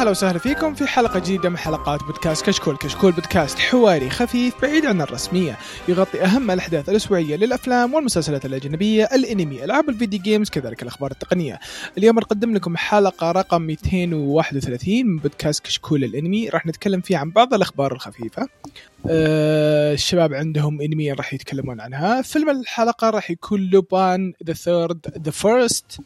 يا هلا وسهلا فيكم في حلقة جديدة من حلقات بودكاست كشكول، كشكول بودكاست حواري خفيف بعيد عن الرسمية، يغطي أهم الأحداث الأسبوعية للأفلام والمسلسلات الأجنبية، الأنمي، ألعاب ال video games، كذلك الأخبار التقنية. اليوم نقدم لكم حلقة رقم 231 من بودكاست كشكول الأنمي، راح نتكلم فيه عن بعض الأخبار الخفيفة. أه الشباب عندهم أنمي راح يتكلمون عنها. فيلم الحلقة راح يكون Lupin the Third the First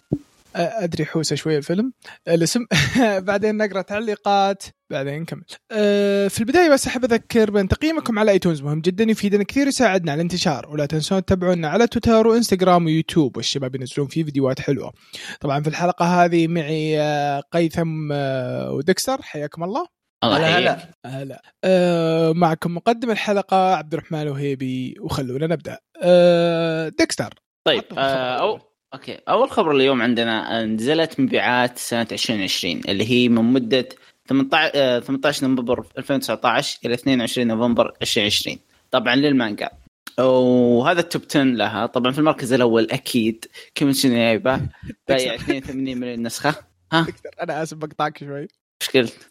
أدري حوسة شوية الفيلم. الاسم. بعدين نقرأ تعليقات. بعدين نكمل. أه في البداية بس أحب أذكر بأن تقييمكم على ايتونز مهم جدا يفيدنا كثير يساعدنا على الانتشار. ولا تنسون تتابعونا على تويتر وإنستغرام ويوتيوب. والشباب ينزلون فيه فيديوهات حلوة. طبعا في الحلقة هذه معي آه، قيثم آه، ودكسر حياكم الله. الله هلا هلا. هلا. أه معكم مقدم الحلقة عبد الرحمن وهيبي وخلونا نبدأ. أه دكستر. طيب آه الخبر أو okay. أول خبر اليوم عندنا آه، نزلت مبيعات سنة 2020 اللي هي من مدة 18 آه، 18 نوفمبر 2019 إلى 22 نوفمبر 2020 طبعا للمانجا. وهذا ال top 10 لها. طبعا في المركز الأول أكيد كيميتسو نو يايبا بايع 82 مليون نسخة. ها؟ دكتور أنا آسف بقطعك شوي. إيش قلت؟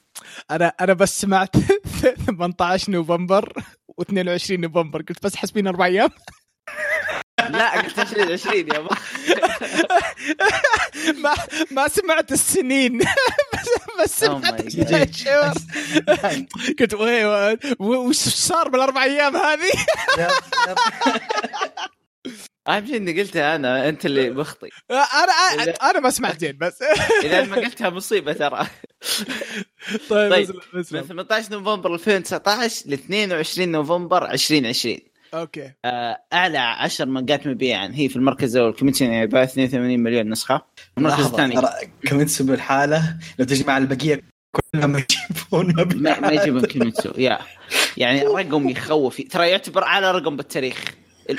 أنا أنا بس سمعت 18 نوفمبر و22 نوفمبر. قلت بس حسبين أربع أيام. لا قلت 20 20 يا ما ما سمعت السنين. بس Oh سمعت. الشهور قلت وش صار بالأربع أيام هذه؟ أهم شيء إني قلتها أنا أنت اللي مخطي أنا أنا ما سمعت زين بس. إذا ما قلتها مصيبة ترى. طيب طيب، من اسلم. 18 نوفمبر 2019 ل 22 نوفمبر 2020 okay. آه، أعلى 10 مانجات مبيعا. هي في المركز الأول كيميتسو باع 82 مليون نسخة. المركز الثاني. ترى كيميتسو بالحالة لو تجمع البقية كلهم ما يجيبون ما, مبيعات. ما يجيبون كيميتسو يا. يعني رقم يخوف. ترى يعتبر أعلى رقم بالتاريخ.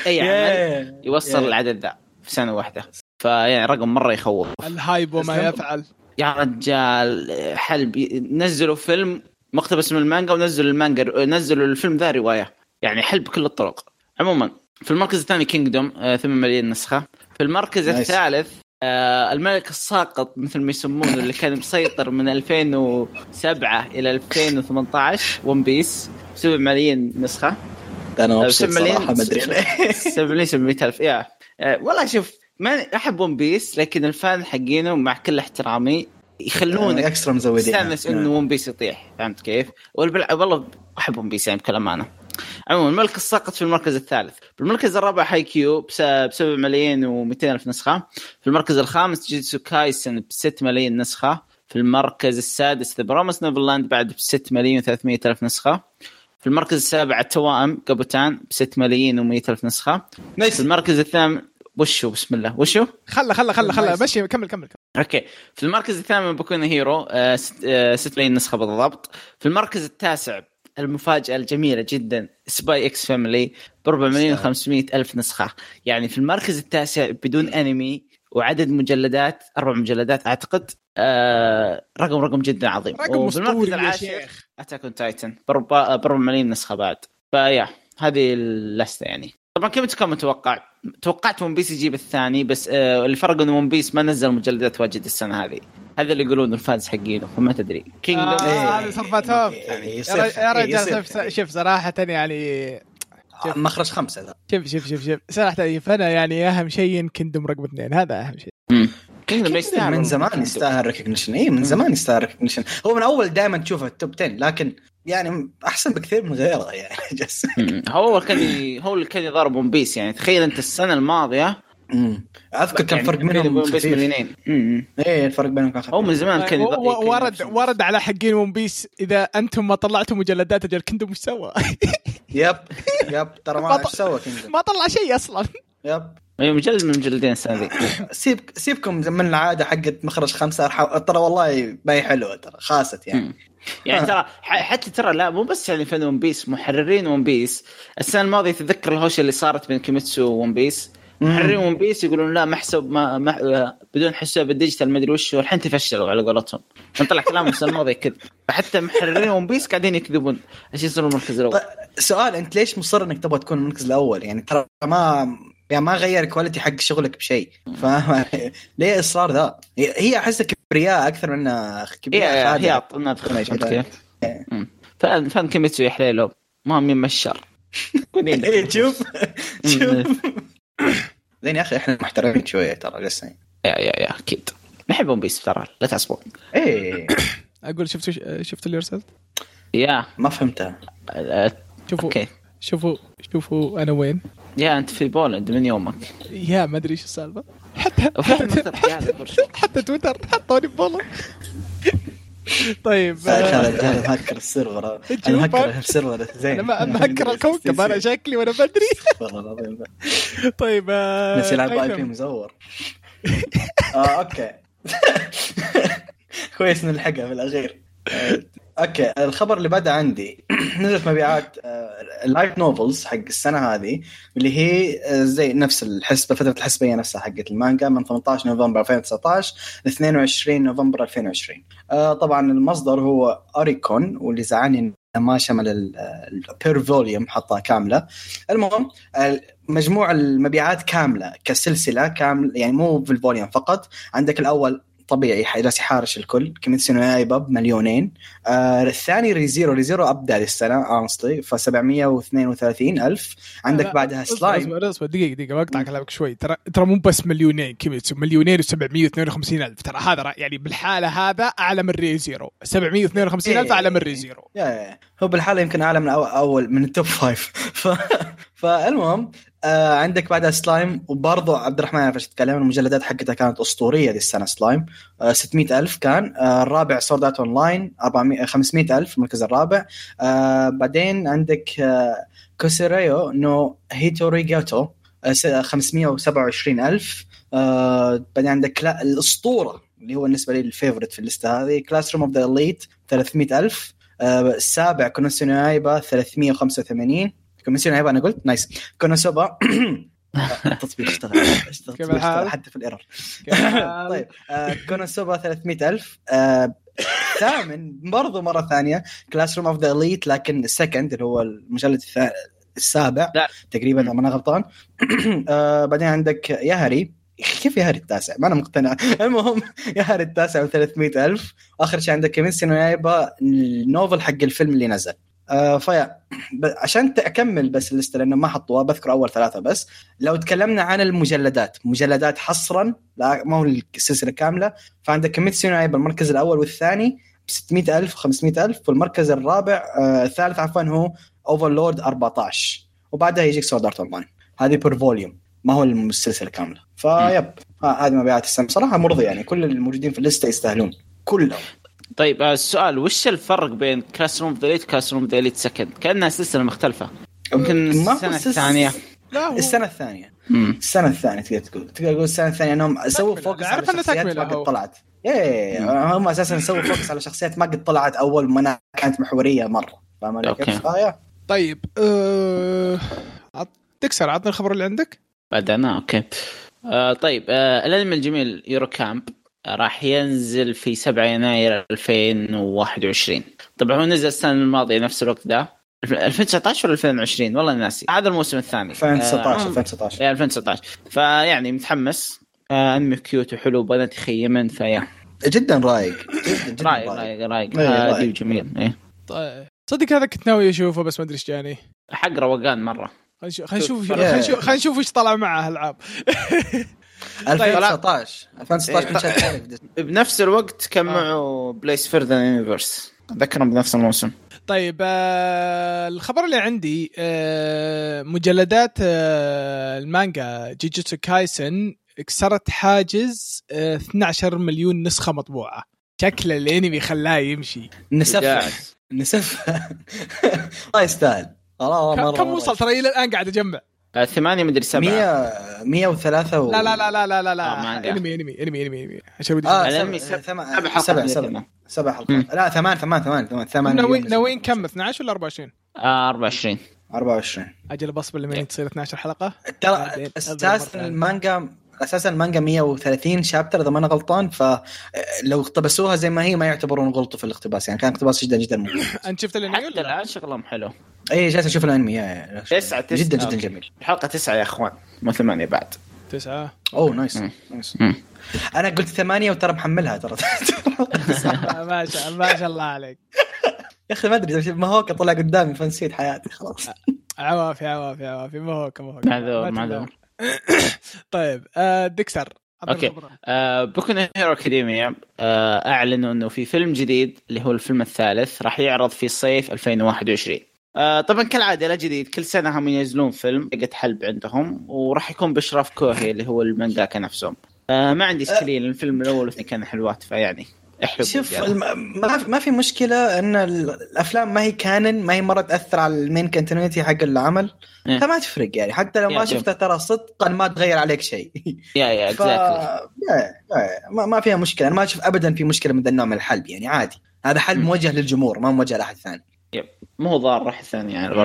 اي عمل. يوصل. العدد ذا في سنة واحدة. فيعني رقم مرة يخوف. ال hype وما يفعل. يا رجال حلب نزلوا فيلم مقتبس من المانجا ونزلوا المانجا نزلوا الفيلم ذا رواية. يعني حلب بكل الطرق. عموما في المركز الثاني Kingdom 8 مليون نسخه في المركز nice. الثالث آه، الملك الساقط مثل ما يسمونه اللي كان مسيطر من 2007 إلى 2018 One Piece 7 ملايين نسخة. أنا مبسوط 7 ملايين صراحة ما أدري. ليه 7 ملايين 700 ألف يا. آه، والله شوف ما أحب One Piece لكن ال fan حقينه مع كل احترامي يخلونك extra مزودين استانس إنه One Piece يطيح فهمت كيف؟ والله أحب One Piece يعني بكل أمانة. عموما الملك الساقط في المركز الثالث، بالمركز الرابع هاي كيو ب 7 ملايين و200 ألف نسخة، في المركز الخامس جوجيتسو كايسن ب 6 ملايين نسخة، في المركز السادس The Promised Neverland بعد ب 6 ملايين و300 ألف نسخة، في المركز السابع التوائم كابوتان ب 6 ملايين و100 ألف نسخة، في nice المركز الثامن وشو؟ بسم الله. وشو؟ خله خله خله خله. مشي كمل كمل okay. في المركز الثامن بوكو نو هيرو آه، ست- آه، 6 ملايين نسخة بالضبط. في المركز التاسع المفاجأة الجميلة جدا. Spy x Family ب 4 مليون و500 ألف نسخة. يعني في المركز التاسع بدون أنمي وعدد مجلدات أربع مجلدات أعتقد آه رقم رقم جدا عظيم. رقم أسطوري يا العاشر شيخ. Attack on Titan ب 4 ملايين نسخة بعد. ف yeah هذه اللستة يعني. طبعا كيف كان متوقع؟ توقعت One Piece يجيب الثاني بس آه الفرق انه One Piece ما نزل مجلدات واجد السنة هذه. هذا اللي يقولون ال fans حقينه فما تدري. Kingdom آه، إيه. هذه صرفتهم. إيه، يا يصير- رج- يا إيه، رجال. شوف شوف صراحة يعني شوف. مخرج خمسة ذا. شوف شوف شوف شوف. صراحة فانا يعني أهم شيء Kingdom رقم اثنين. هذا أهم شيء. Kingdom يستاهل من زمان Kingdom. يستاهل recognition اي من زمان يستاهل recognition هو من أول دائما تشوفه ال top 10 لكن يعني أحسن بكثير من غيره يعني. هو كان ي... هو اللي كان يضارب One Piece يعني. تخيل أنت السنة الماضية مم. أذكر كان يعني فرق منهم One Piece مليونين. مم. إيه الفرق بينهم كان خفيف. هو من زمان كان ورد ورد على حقين One Piece إذا أنتم ما طلعتوا مجلدات أجل Kingdom وش سوى؟ yep yep ترى ما إيش سوى ما طلع شيء أصلا. yep. أي مجلد من مجلدين السنة ذي سيب سيبكم من العادة حقت مخرج خمسة ترى والله ما هي حلوة ترى خاست يعني. مم. يعني ترى ح- حتى ترى لا مو بس يعني fan One Piece محررين One Piece السنة الماضية تتذكر الهوشة اللي صارت بين كيميتسو و One Piece محررين One Piece يقولون لا محسوب ما, ما بدون حساب ال digital ما أدري وش والحين تفشلوا على قولتهم. كان طلع كلام السنة الماضيه كذب فحتى محررين One Piece قاعدين يكذبون. عشان يصيروا المركز الأول؟ طيب، سؤال أنت ليش مصر إنك تبغى تكون المركز الأول؟ يعني ترى ما يعني ما غير ال quality حق شغلك بشيء. فاهم؟ ليه اصرار ذا؟ هي احسها كبرياء أكثر من هي كبرياء هي؟ مم. fan fan كيميتسو يا حليلو ما من من الشر. إيه شوف. شوف. زين يا أخي إحنا محترمين شوية ترى لسه yeah yeah yeah أكيد. نحب One Piece ترى لا تعصبون إيه. أقول شفت شفت اللي أرسلت؟ yeah. ما فهمتها. آه، شوفوا okay. شوفوا شوفوا أنا وين. يا أنت في بولند من يومك؟ يا ما أدري إيش السالفة. حتى حتى, برشو. حتى تويتر حطوني ببولو طيب آه، أنا مهكر السيرفر. أنا. مهكر السيرفر. زين. أنا مهكر الكوكب أنا شكلي وأنا بدري. والله العظيم. طيب آه، نسي يلعب اي أيضاً. بي مزور. آه أوكي. كويس نلحقها في الأخير. آه، okay. الخبر اللي بدا عندي. نزلت مبيعات ال light novels حق السنة هذه اللي هي آه، زي نفس الحسبة فترة الحسبية نفسها حقت المانجا من 18 نوفمبر 2019 ل 22 نوفمبر 2020 آه، طبعا المصدر هو اوريكون واللي زعلني ما شمل ال per volume حطها كاملة. المهم آه، مجموع المبيعات كاملة كسلسلة كامل يعني مو في ال volume فقط. عندك الأول طبيعي جالس يحارش الكل. كيميتسو نو يايبا بمليونين. آه الثاني Re:Zero Re:Zero ابدا للسنه honestly ف 732 ألف. عندك لا، بعدها سلايم. أصبر أصبر. دقيقة دقيقة بقطع كلامك شوي. ترى ترى مو بس مليونين كيميتسو مليونين و752 ألف. ترى هذا يعني بالحالة هذا أعلى من Re:Zero 752 ألف أعلى من Re:Zero yeah yeah. هو بالحالة يمكن أعلى من أول من ال top five. فالمهم آه عندك بعدها سلايم وبرضه عبد الرحمن يعرف إيش تتكلم المجلدات حقتها كانت أسطورية دي السنة سلايم. آه 600 ألف كان. آه الرابع Sword Art Online 400 500 ألف المركز الرابع. آه بعدين عندك آه كوسيريو نو هيتوريجاتو آه س- 527 ألف. آه بعدين عندك لا الأسطورة اللي هو بالنسبة لي ال favorite في الليستة هذه Classroom of the Elite 300 ألف. آه، السابع كونوسونايبا 385 كونوسونايبا أنا قلت nice. كونوسوبا التطبيق اشتغل. كيف الحال؟ اشتغل حتى في ال error. طيب آه، كونوسوبا 300000 آه، ثامن برضو مرة ثانية. Classroom of the Elite لكن ال second اللي هو المجلد الثا- السابع. لا. تقريبا اذا ما أنا غلطان. آه، بعدين عندك ياهري كيف ياهري التاسع؟ ما أنا مقتنع. المهم ياهري التاسع ب 300000 واخر شيء عندك كيميتسو نو يايبا ال novel حق الفيلم اللي نزل. آه ف yeah عشان أكمل بس الليسته لأنه ما حطوها بذكر أول ثلاثة بس. لو تكلمنا عن المجلدات مجلدات حصرا لا ما هو السلسلة كاملة. فعندك كيميتسو نو يايبا المركز الأول والثاني ب 600000 500000 والمركز الرابع آه الثالث عفوا هو Overlord 14 وبعدها يجيك Sword Art Online هذه per volume ما هو السلسلة كاملة. فيب ها- هذه مبيعات السنة صراحة مرضي يعني كل الموجودين في الليستة يستاهلون. كلهم. طيب آه، السؤال وش الفرق بين Classroom ذا و Classroom the second؟ كأنها سلسلة مختلفة يمكن السنة سلسلة- الثانية لا هو السنة الثانية مم. السنة الثانية تقدر تقول تقدر تقول السنة الثانية إنهم سووا. focus على شخصيات ما. قد طلعت إيه هم أساسا سووا focus على شخصيات ما قد طلعت أول ما كانت محورية مرة فاهم علي. كيف؟ آه. طيب أه... ديكستر عطنا الخبر اللي عندك بدأنا okay آه طيب آه الأنمي الجميل يورو كامب آه، راح ينزل في 7 يناير 2021 طبعا هو نزل السنة الماضية نفس الوقت ده 2019 ولا 2020 والله ناسي. هذا الموسم الثاني. 2019 آه، 2019 يا 2019 فيعني متحمس. آه أنمي كيوت وحلو بنات يخيمن فيا. جدا رايق جدا جدا رايق رايق رايق إيه، هادي رايق. وجميل إيه. طيب. صدق هذا كنت ناوي أشوفه بس ما أدري إيش جاني. حق روقان مرة. خلينا نشوف خلينا نشوف. خلينا نشوف خلينا نشوف إيش طلع معه العاب 2019 2016 إيه. كنت شغال في ديزني. بنفس الوقت كان معه Place Further Universe ذكرهم بنفس الموسم. طيب آه الخبر اللي عندي آه مجلدات آه المانجا جيجوتسو كايسن كسرت حاجز آه 12 مليون نسخة مطبوعة. شكل الانمي خلاه يمشي. نسف. إنجاز. نسف. ما يستاهل. كم-. وصل؟ ترى إلى الآن قاعد أجمع. ثمانية مدري سبعة. 100 103 و... لا لا لا لا لا لا, آه، لا. مانجا. انمي انمي انمي انمي انمي. عشان ودي آه سبع سبع- سبع حلقات. سبع. حلقات. لا ثمان ثمان ثمان ثمان ثمان ناويين ناويين كم 12 ولا 24 آه 24 24 أجل بصبر لما تصير 12 حلقة. ترى أساس ثانية. المانجا أساسا المانجا 130 شابتر إذا ما أنا غلطان فلو اقتبسوها زي ما هي ما يعتبرون غلطوا في الاقتباس. يعني كان اقتباس جدا جدا ممتاز. أنت شفت الأنمي حتى ولا؟ لا؟ الآن شغلهم حلو. اي جالس أشوف الأنمي تسعة تسعة. جدا جدا. جميل. الحلقة تسعة يا إخوان مو ثمانية بعد. تسعة. أوه nice. nice. أنا قلت ثمانية وترى محملها ترى. ما شاء ما شاء الله عليك. يا أخي ما أدري ما هو طلع قدامي فنسيت حياتي خلاص. عوافي عوافي عوافي. ما هو ما هو. معذور معذور. طيب آه ديكستر. خبرة. آه Boku Hero Academia آه أعلنوا إنه في فيلم جديد اللي هو الفيلم الثالث راح يعرض في صيف 2021 آه طبعا كالعادة لا جديد كل سنة هم ينزلون فيلم حقت حلب عندهم وراح يكون بإشراف كوهي اللي هو المانجاكا نفسهم آه ما عندي اشكاليه لأن الفيلم الأول والثاني كانوا حلوات فيعني شوف الم- ما في- مشكلة إن ال- الأفلام ما هي canon ما هي مرة تأثر على ال main continuity حق العمل إيه. فما تفرق يعني. حتى لو ما. شفتها ترى صدقا ما تغير عليك شيء. يا يا ف... اكزاكتلي يا- يا- ما, ما فيها مشكلة. أنا ما أشوف ابدا في مشكلة من ذا النوع من الحلب يعني عادي. هذا مم. موجه للجمهور ما موجه لأحد ثاني. مو هو ضار راح الثاني يعني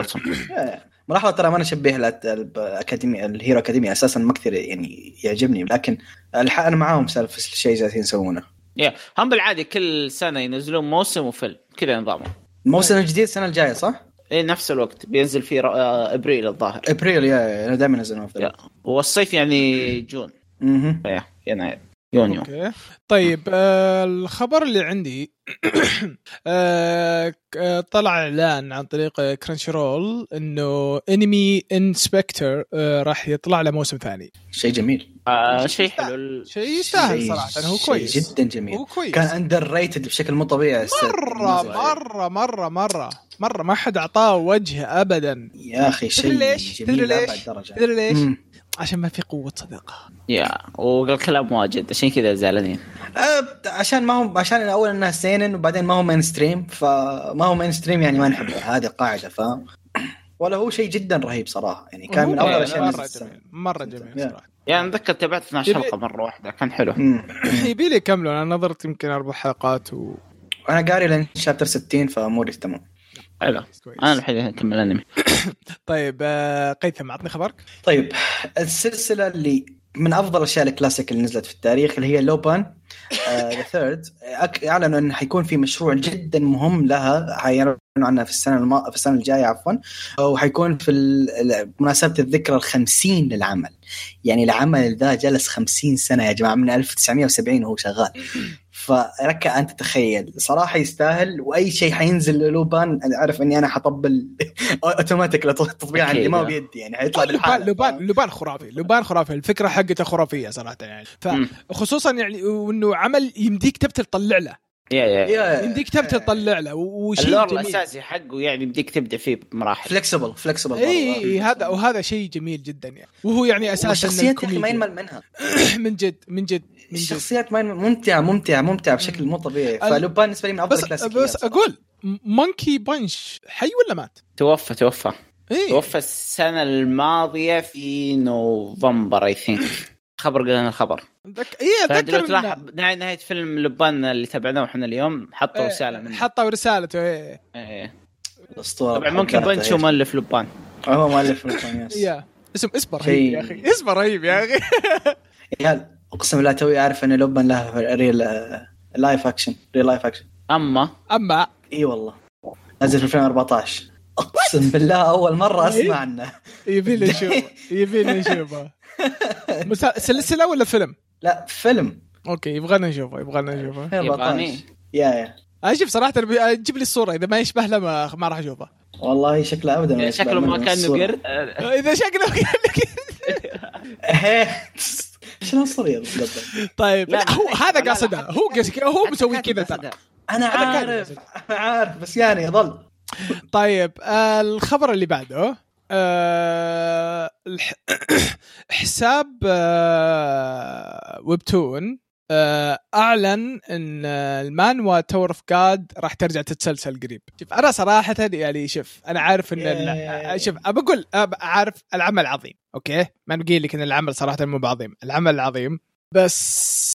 يا- ملاحظة ترى ما أنا أشبه الأكاديمي الهيرو أكاديمي أساسا ما كثير يعني يعجبني لكن الح... أنا معاهم سالفة الشيء جالسين يسوونه. يا هم بالعاده كل سنة ينزلون موسم وفيلم. كذا نظامهم. الموسم الجديد السنة الجاية صح؟ إيه نفس الوقت. بينزل في آه، إبريل الظاهر. إبريل yeah دائما انزلهم في. والصيف يعني June. yeah يناير. يونيو. okay. طيب آه الخبر اللي عندي آه طلع إعلان عن طريق Crunchyroll إنه انمي Inspector آه راح يطلع له موسم ثاني. شيء جميل. آه شيء حلو. شيء يستاهل شيء- صراحة هو شيء كويس. جدا جميل. هو كويس. كان underrated بشكل مو طبيعي. الست- مره. مرة مرة مرة مرة ما حد أعطاه وجه ابدا. يا أخي شيء تدري ليش؟ جميل تدري ليش؟ تدري ليش؟ عشان ما في قوة صداقة. yeah والكلام واجد. عشان كذا زعلانين. أه، عشان ما هو عشان الأول إنها seinen وبعدين ما هو mainstream فما هو mainstream يعني ما نحبه هذه القاعدة ف ولا هو شيء جدا رهيب صراحة. يعني كان من أول الاشياء نزلت جميل مرة جميل yeah. صراحة. يعني أتذكر تابعت 12 يبي- حلقة مرة واحدة كان حلو. يبي لي يكملوا أنا نظرت يمكن أربع حلقات و أنا قاري لين chapter 60 فأموري تمام. حلو. كويس. أنا الوحيد اللي اكمل انمي طيب آه قيثم عطني خبرك. طيب السلسلة اللي من أفضل الأشياء الكلاسيك اللي نزلت في التاريخ اللي هي Lupin the Third أعلنوا انه حيكون في مشروع جدا مهم لها. حيعلنوا عنها في السنة الم... في السنة الجاية عفوا. وحيكون في ال- مناسبة الذكرى الخمسين للعمل. يعني العمل ذا جلس خمسين سنة يا جماعة من 1970 وهو شغال. فلك أن تتخيل. صراحة يستاهل وأي شيء حينزل للوبان أنا أعرف إني أنا حطبل أوتوماتيك التطبيق عندي. ما هو بيدي يعني حيطلع لوبان لوبان لوبان خرافي لوبان خرافي الفكرة حقته خرافية صراحة يعني. فخصوصا يعني وانه عمل يمديك تبتل تطلع له yeah yeah. yeah يمديك تبتل تطلع له وشيء ال lore جميل. الأساسي حقه يعني بديك تبدأ فيه بمراحل. flexible flexible إي هذا وهذا شيء جميل جدا يعني. وهو يعني أساسا أخي ما. ينمل منها. من جد من جد. الشخصيات ما ممتعة ممتعة ممتعة بشكل مو طبيعي. فلوبان بالنسبة لي من أفضل بس الكلاسيكيات بس أقول Monkey Punch حي ولا مات؟ توفى توفى. إيه. توفى السنة الماضية في نوفمبر I think خبر قلنا الخبر. ذك... إيه أتذكر تلاحظ نهايه فيلم لوبان اللي تابعناه إحنا اليوم حطوا رسالة منه. حطوا رسالته إيه. إيه. الأسطورة طبعا Monkey Punch هو مؤلف لوبان. هو مؤلف لوبان yes yeah. اسم اسم رهيب يا أخي. اسم رهيب يا أخي. yeah. أقسم بالله توي أعرف ان لوبان له real live action real live action أما؟ أما. إي والله. نزل في 2014 أقسم بالله أول مرة إيه؟ أسمع عنه. يبينا نشوفه يبينا نشوفه مسا- سلسلة ولا فيلم؟ لا فيلم. okay يبغانا نشوفه يبغانا نشوفه. 2014 ياباني. yeah yeah. أشوف صراحة جيب لي الصورة إذا ما يشبه له ما, ما راح أشوفه. والله شكله ابدا ما يشبه شكله ما كأنه. قرد. إذا شكله إيه. شنو يا لوبان؟ طيب لا، هو هذا لا، هو هو مسوي كذا ترى. أنا عارف عارف بس يعني يظل طيب آه الخبر اللي بعده آه. حساب آه Webtoon أعلن إن آه، ال manhwa Tower of God راح ترجع تتسلسل قريب. شوف أنا صراحة يعني شوف أنا عارف إن ال-. آه، شوف بقول عارف العمل عظيم أوكي؟ ما نقول لك إن العمل صراحة مو بعظيم العمل عظيم بس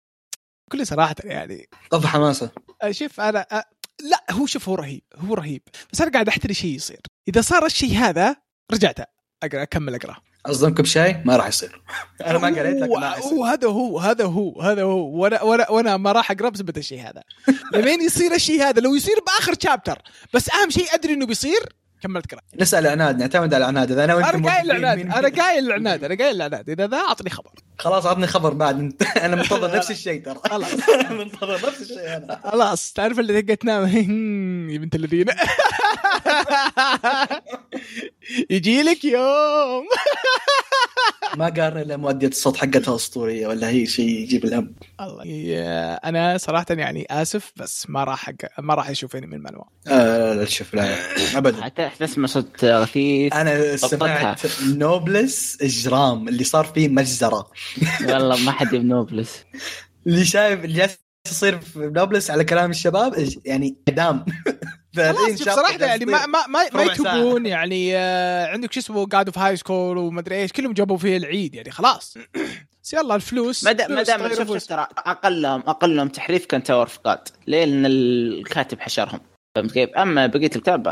بكل صراحة يعني طف حماسة. شوف أنا أ... لا هو شوف هو رهيب هو رهيب بس أنا قاعد أحتري شيء يصير. إذا صار الشيء هذا رجعت أقرأ أكمل اقرا اصدمكم بشيء؟ ما راح يصير. أنا ما قريت لكن ما راح يصير. وهذا هو هذا هو هذا هو. وأنا وأنا وأنا ما راح اقرب بسبب الشيء هذا. لمين يصير الشيء هذا؟ لو يصير بآخر شابتر بس أهم شيء أدري إنه بيصير كملت قراءة. نسأل عناد نعتمد على عناد إذا أنا وأنت أنا قايل العناد مين- أنا قايل العناد أنا قايل العناد إذا ذا أعطني خبر. خلاص عطني خبر بعد. انت أنا منتظر نفس الشيء ترى. خلاص. منتظر نفس الشيء أنا. خلاص تعرف اللي دقت نام؟ يا بنت الذين. يجي لك يوم. ما قارن إلا مؤدية الصوت حقتها أسطورية ولا هي شيء يجيب الهم. الله. يا- أنا صراحة يعني آسف بس ما راح ما راح أشوف انمي ال manhwa آه لا شوف لا. ابدا. حتى تسمع صوت غثيث أنا. سمعت Noblesse إجرام اللي صار فيه مجزرة. والله ما حد ب Noblesse اللي شايف اللي يصير في Noblesse على كلام الشباب إج- يعني إعدام. خلاص شوف صراحة يعني ما ما ما, ما. يتوبون يعني آه، عندك شو اسمه قاعد في high school ومدري إيش كلهم جابوا فيه العيد يعني خلاص بس يلا الفلوس ما دام ما دام. ترى اقلهم أقلهم تحريف كان Tower of God ليه؟ لأن الكاتب حشرهم فهمت كيف؟ أما بقية الكتاب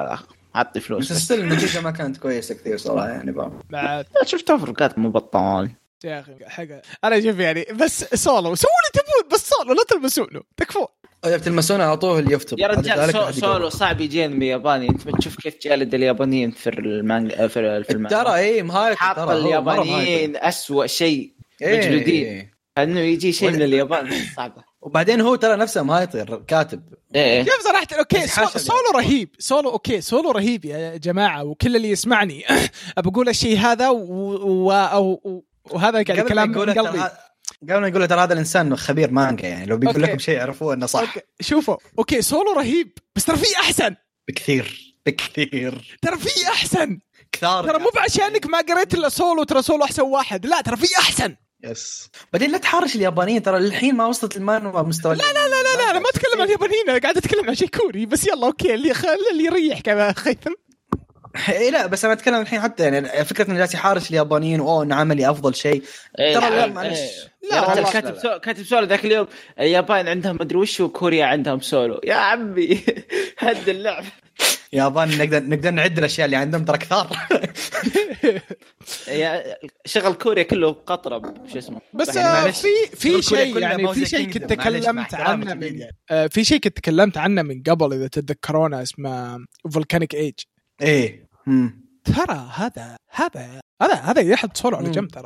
أعطي بس فلوس بس. still النتيجة ما كانت كويسة كثير صراحة يعني بقى. بعد شفت Tower of God مو بطال يا أخي حاجة أنا شوف يعني بس سولو سووا اللي تبون بس سولو لا تلمسونه تكفون اذا بتلمسونه اعطوه ufotable يا بعد رجال سو سولو. صعب يجي انمي ياباني انت بتشوف كيف جالد اليابانيين في المانجا في في المانجا. ترى اي مهايط حاط اليابانيين اسوء شيء مجلودين. انه يجي شيء من اليابان صعبة. وبعدين هو ترى نفسه مهايطر كاتب. إيه كيف صراحة؟ okay Solo رهيب Solo okay Solo رهيب يا جماعة وكل اللي يسمعني. ابى أقول الشيء هذا و... و... أو... وهذا يعني كلام ما من قلبي. قبل ما يقول ترى هذا الإنسان خبير مانجا يعني لو بيقول okay. لكم شيء اعرفوه إنه صح. أوكي. شوفوا. okay Solo رهيب بس ترى في أحسن. بكثير بكثير. ترى في أحسن. كثار. ترى مو بعشانك ما قريت إلا سولو ترى سولو أحسن واحد. لا ترى في أحسن. yes. بعدين لا تحرش اليابانيين ترى للحين ما وصلت ال manhwa مستوى لا لا لا لا أنا ما أتكلم عن اليابانيين أنا قاعد أتكلم عن شيء كوري بس يلا okay اللي خل... اللي يريح كذا خيثم اي لا بس أنا أتكلم الحين حتى يعني فكرة انه جالس يحارش اليابانيين واوه إن عملي أفضل شيء إيه، ترى لا إيه. معلش لا، والله. كاتب سو... كاتب سولو ذاك اليوم اليابان عندهم مدري وش وكوريا عندهم سولو يا عمي هد اللعب يابان نقدر نقدر نعد الأشياء اللي عندهم ترى كثار شغل كوريا كله قطرة شو اسمه بس يعني آه، في في شيء يعني في شيء. كنت تكلمت عنه من. آه، في شيء كنت تكلمت عنه من قبل إذا تتذكرونه اسمه Volcanic Age إيه. ترى هذا هذا هذا هذا يحط سولو على. جنب ترى.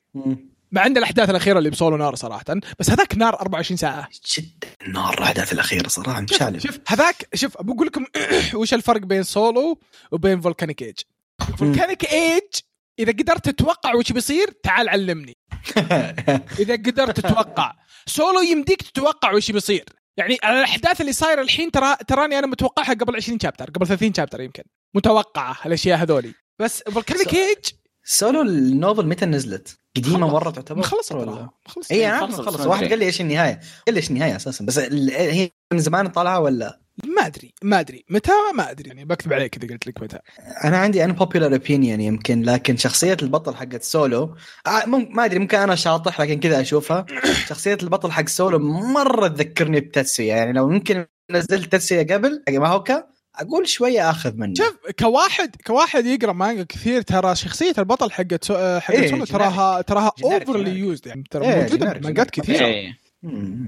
مع عند الأحداث الأخيرة اللي بسولو نار صراحة بس هذاك نار 24 ساعة. جدا نار الأحداث الأخيرة صراحة مشعل. شوف هذاك شوف بقول لكم وش الفرق بين سولو وبين Volcanic Age. Volcanic Age إذا قدرت تتوقع وش بيصير تعال علمني. إذا قدرت تتوقع. سولو يمديك تتوقع وش بيصير. يعني الأحداث اللي صايرة الحين ترى تراني أنا متوقعها قبل 20 chapter قبل 30 chapter يمكن. متوقعة الأشياء هذولي. بس Volcanic Age Solo ال novel متى نزلت؟ قديمة. مرة تعتبر؟ مخلص ولا؟ مخلص اي أنا عارف خلصت. خلص ما واحد. قال لي إيش النهاية؟ قال لي إيش النهاية أساسا؟ بس ال- هي من زمان طالعة ولا؟ ما أدري. ما أدري. متى؟ ما أدري. يعني بكذب عليك إذا قلت لك متى. أنا عندي unpopular opinion يمكن لكن شخصية البطل حقت سولو آه، مم- ما أدري ممكن أنا شاطح لكن كذا أشوفها. شخصية البطل حق سولو مرة تذكرني بتاتسويا يعني لو ممكن نزلت تاتسويا قبل حق ماهوكا أقول شوية آخذ منه شوف كواحد كواحد يقرأ مانجا كثير ترى شخصية البطل حقت سو- حقت إيه،. تراها تراها overly. used يعني ترى إيه، موجودة generic. كثيرة إيه.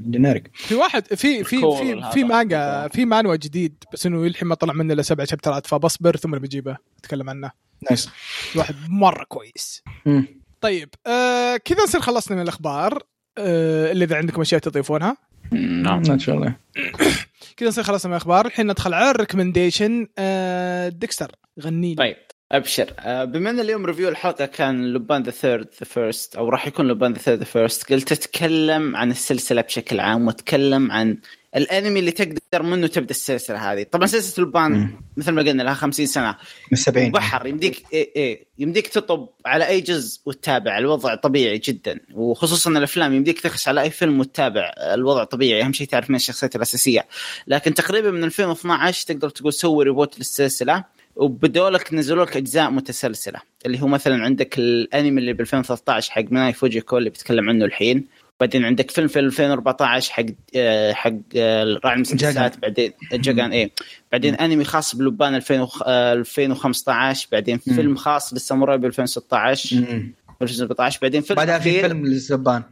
generic في واحد في في في. في مانجا في manhwa جديد بس انه للحين ما طلع منه إلا سبع chapter ات فبصبر ثم بجيبه اتكلم عنه nice واحد مرة كويس مم. طيب آه كذا نصير خلصنا من الأخبار آه اللي إذا عندكم أشياء تضيفونها نعم إن شاء الله كذا نصير خلصنا من الاخبار الحين ندخل على ال recommendation آه ديكستر غني. طيب أبشر آه، بما أن اليوم review الحلقة كان Lupin the Third The First أو راح يكون Lupin the Third The First قلت أتكلم عن السلسلة بشكل عام وأتكلم عن الانمي اللي تقدر منه تبدأ السلسلة هذه. طبعا سلسلة لبان مم. مثل ما قلنا لها 50 سنة. من السبعين. بحر يمديك إيه إيه يمديك تطب على أي جزء وتتابع. الوضع طبيعي جدا. وخصوصا الأفلام يمديك تخش على أي فيلم وتتابع. الوضع طبيعي. أهم شيء تعرف من الشخصيات الأساسية. لكن تقريبا من 2012 تقدر تقول سوي reboot للسلسلة. وبدوا لك نزلوا لك أجزاء متسلسلة. اللي هو مثلا عندك الأنمي اللي ب 2013 حق مناي فوجيكو اللي بتكلم عنه الحين. بعدين عندك فيلم في 2014 حق آه، حق آه، راعي المسدسات جاجان. بعدين جاجان إيه. بعدين أنمي خاص بلبان 2000 وخ- آه، 2015 بعدين فيلم خاص للساموراي ب 2016 مم. 2017 بعدين فيلم بعدها في فيلم للزبان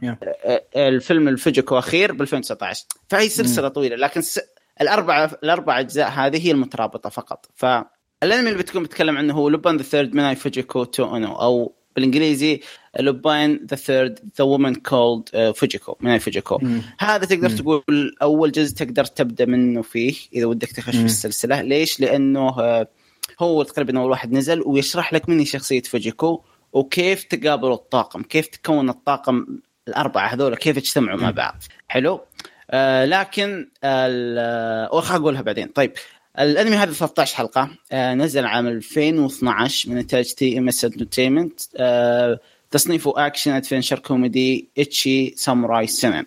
الفيلم الفوجيكو أخير ب 2019 فهي سلسلة طويلة لكن س... الاربع الأربع أجزاء هذه هي المترابطة فقط. فالأنمي اللي بتكون بتكلم عنه هو Lupin the Third Mine Fujiko to Onna أو بالإنجليزي Lupin the Third the Woman Called Fujiko مناي فوجيكو. هذا تقدر مم. تقول أول جزء تقدر تبدأ منه فيه إذا ودك تخش في. السلسلة ليش؟ لأنه آه، هو تقريبا أول واحد نزل ويشرح لك من هي شخصية فوجيكو وكيف تقابلوا الطاقم كيف تكون الطاقم الأربعة هذول كيف اجتمعوا مع. بعض حلو آه لكن آه أقولها بعدين طيب الأنمي هذا 13 حلقة. آه نزل عام 2012 من إنتاج TMS Entertainment آه تصنيفه action adventure comedy ecchi samurai seinen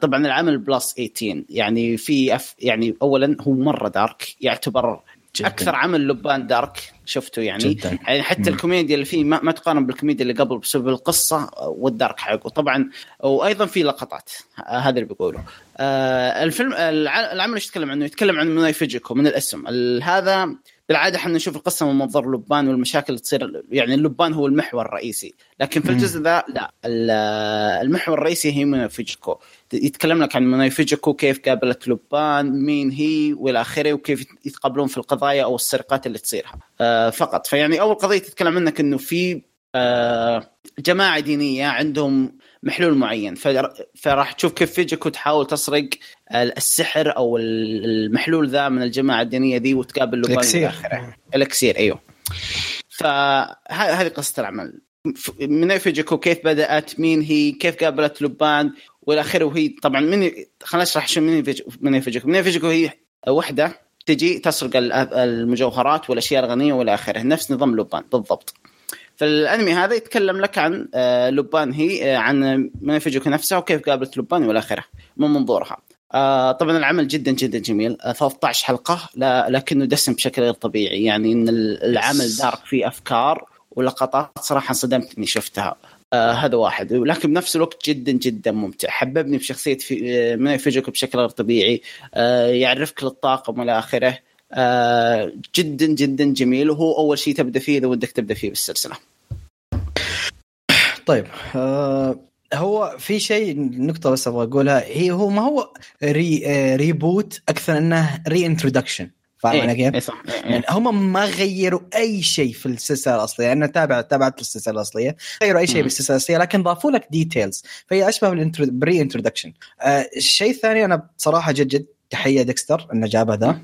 طبعا العمل plus 18 يعني في أف يعني اولا هو مرة dark يعتبر جداً. أكثر عمل لبان dark شفته يعني جداً. يعني حتى. الكوميديا اللي فيه ما, ما تقارن بالكوميديا اللي قبل بسبب القصة وال dark حقه طبعا وأيضا في لقطات آه، هذا اللي بيقوله آه الفيلم الع- العمل إيش يتكلم عنه؟ يتكلم عن مناي فيجيكو من الاسم ال- هذا بالعادة إحنا نشوف القصة من منظور لبان والمشاكل اللي تصير يعني اللبان هو المحور الرئيسي لكن في. الجزء ذا لا ال- المحور الرئيسي هي مناي فيجيكو يتكلم لك عن مناي فيجيكو كيف قابلت لبان مين هي وإلى آخره وكيف يتقابلون في القضايا أو السرقات اللي تصيرها. آه فقط. فيعني أول قضية تتكلم عنك إنه في آه جماعة دينية عندهم محلول معين. فر- فراح تشوف كيف فيجيكو تحاول تسرق السحر أو المحلول ذا من الجماعة الدينية ذي وتقابل لبان آخره. الإكسير أيوه. فهذه قصة العمل. من فيجيكو كيف بدأت مين هي كيف قابلت لبان والى اخره وهي طبعا من خلينا نشرح شو من من فيجيكو من فيجيكو هي وحدة تجي تسرق ال- المجوهرات والأشياء الغنية وإلى آخره. نفس نظام لبان بالضبط. فالأنمي هذا يتكلم لك عن آه، لبان هي آه، عن من فيجيكو نفسها وكيف قابلت لبان وإلى آخره من منظورها. آه طبعا العمل جدا جدا جميل. آه 13 حلقة لكنه دسم بشكل غير طبيعي. يعني إن ال- العمل دارك فيه أفكار ولقطات صراحة انصدمت اني شفتها. آه هذا واحد. ولكن بنفس الوقت جدا جدا ممتع. حببني بشخصيه في آه، منى فيجيكو بشكل غير طبيعي. آه يعرفك للطاقم والى اخره آه جدا جدا جميل. وهو أول شيء تبدأ فيه إذا ودك تبدأ فيه بالسلسلة. طيب آه هو في شيء نقطة بس أبغى أقولها. هي هو ما هو re آه reboot أكثر أنه re-introduction فاهم علي كيف؟ إيه صح إيه، إيه. يعني هم ما غيروا أي شيء في السلسلة الأصلية أنا تابع تابعت السلسلة الأصلية غيروا أي شيء. بالسلسلة الأصلية لكن ضافوا لك details فهي أشبه بال pre-introduction آه الشيء الثاني أنا بصراحة جد جد تحية ديكستر إنه جابه ذا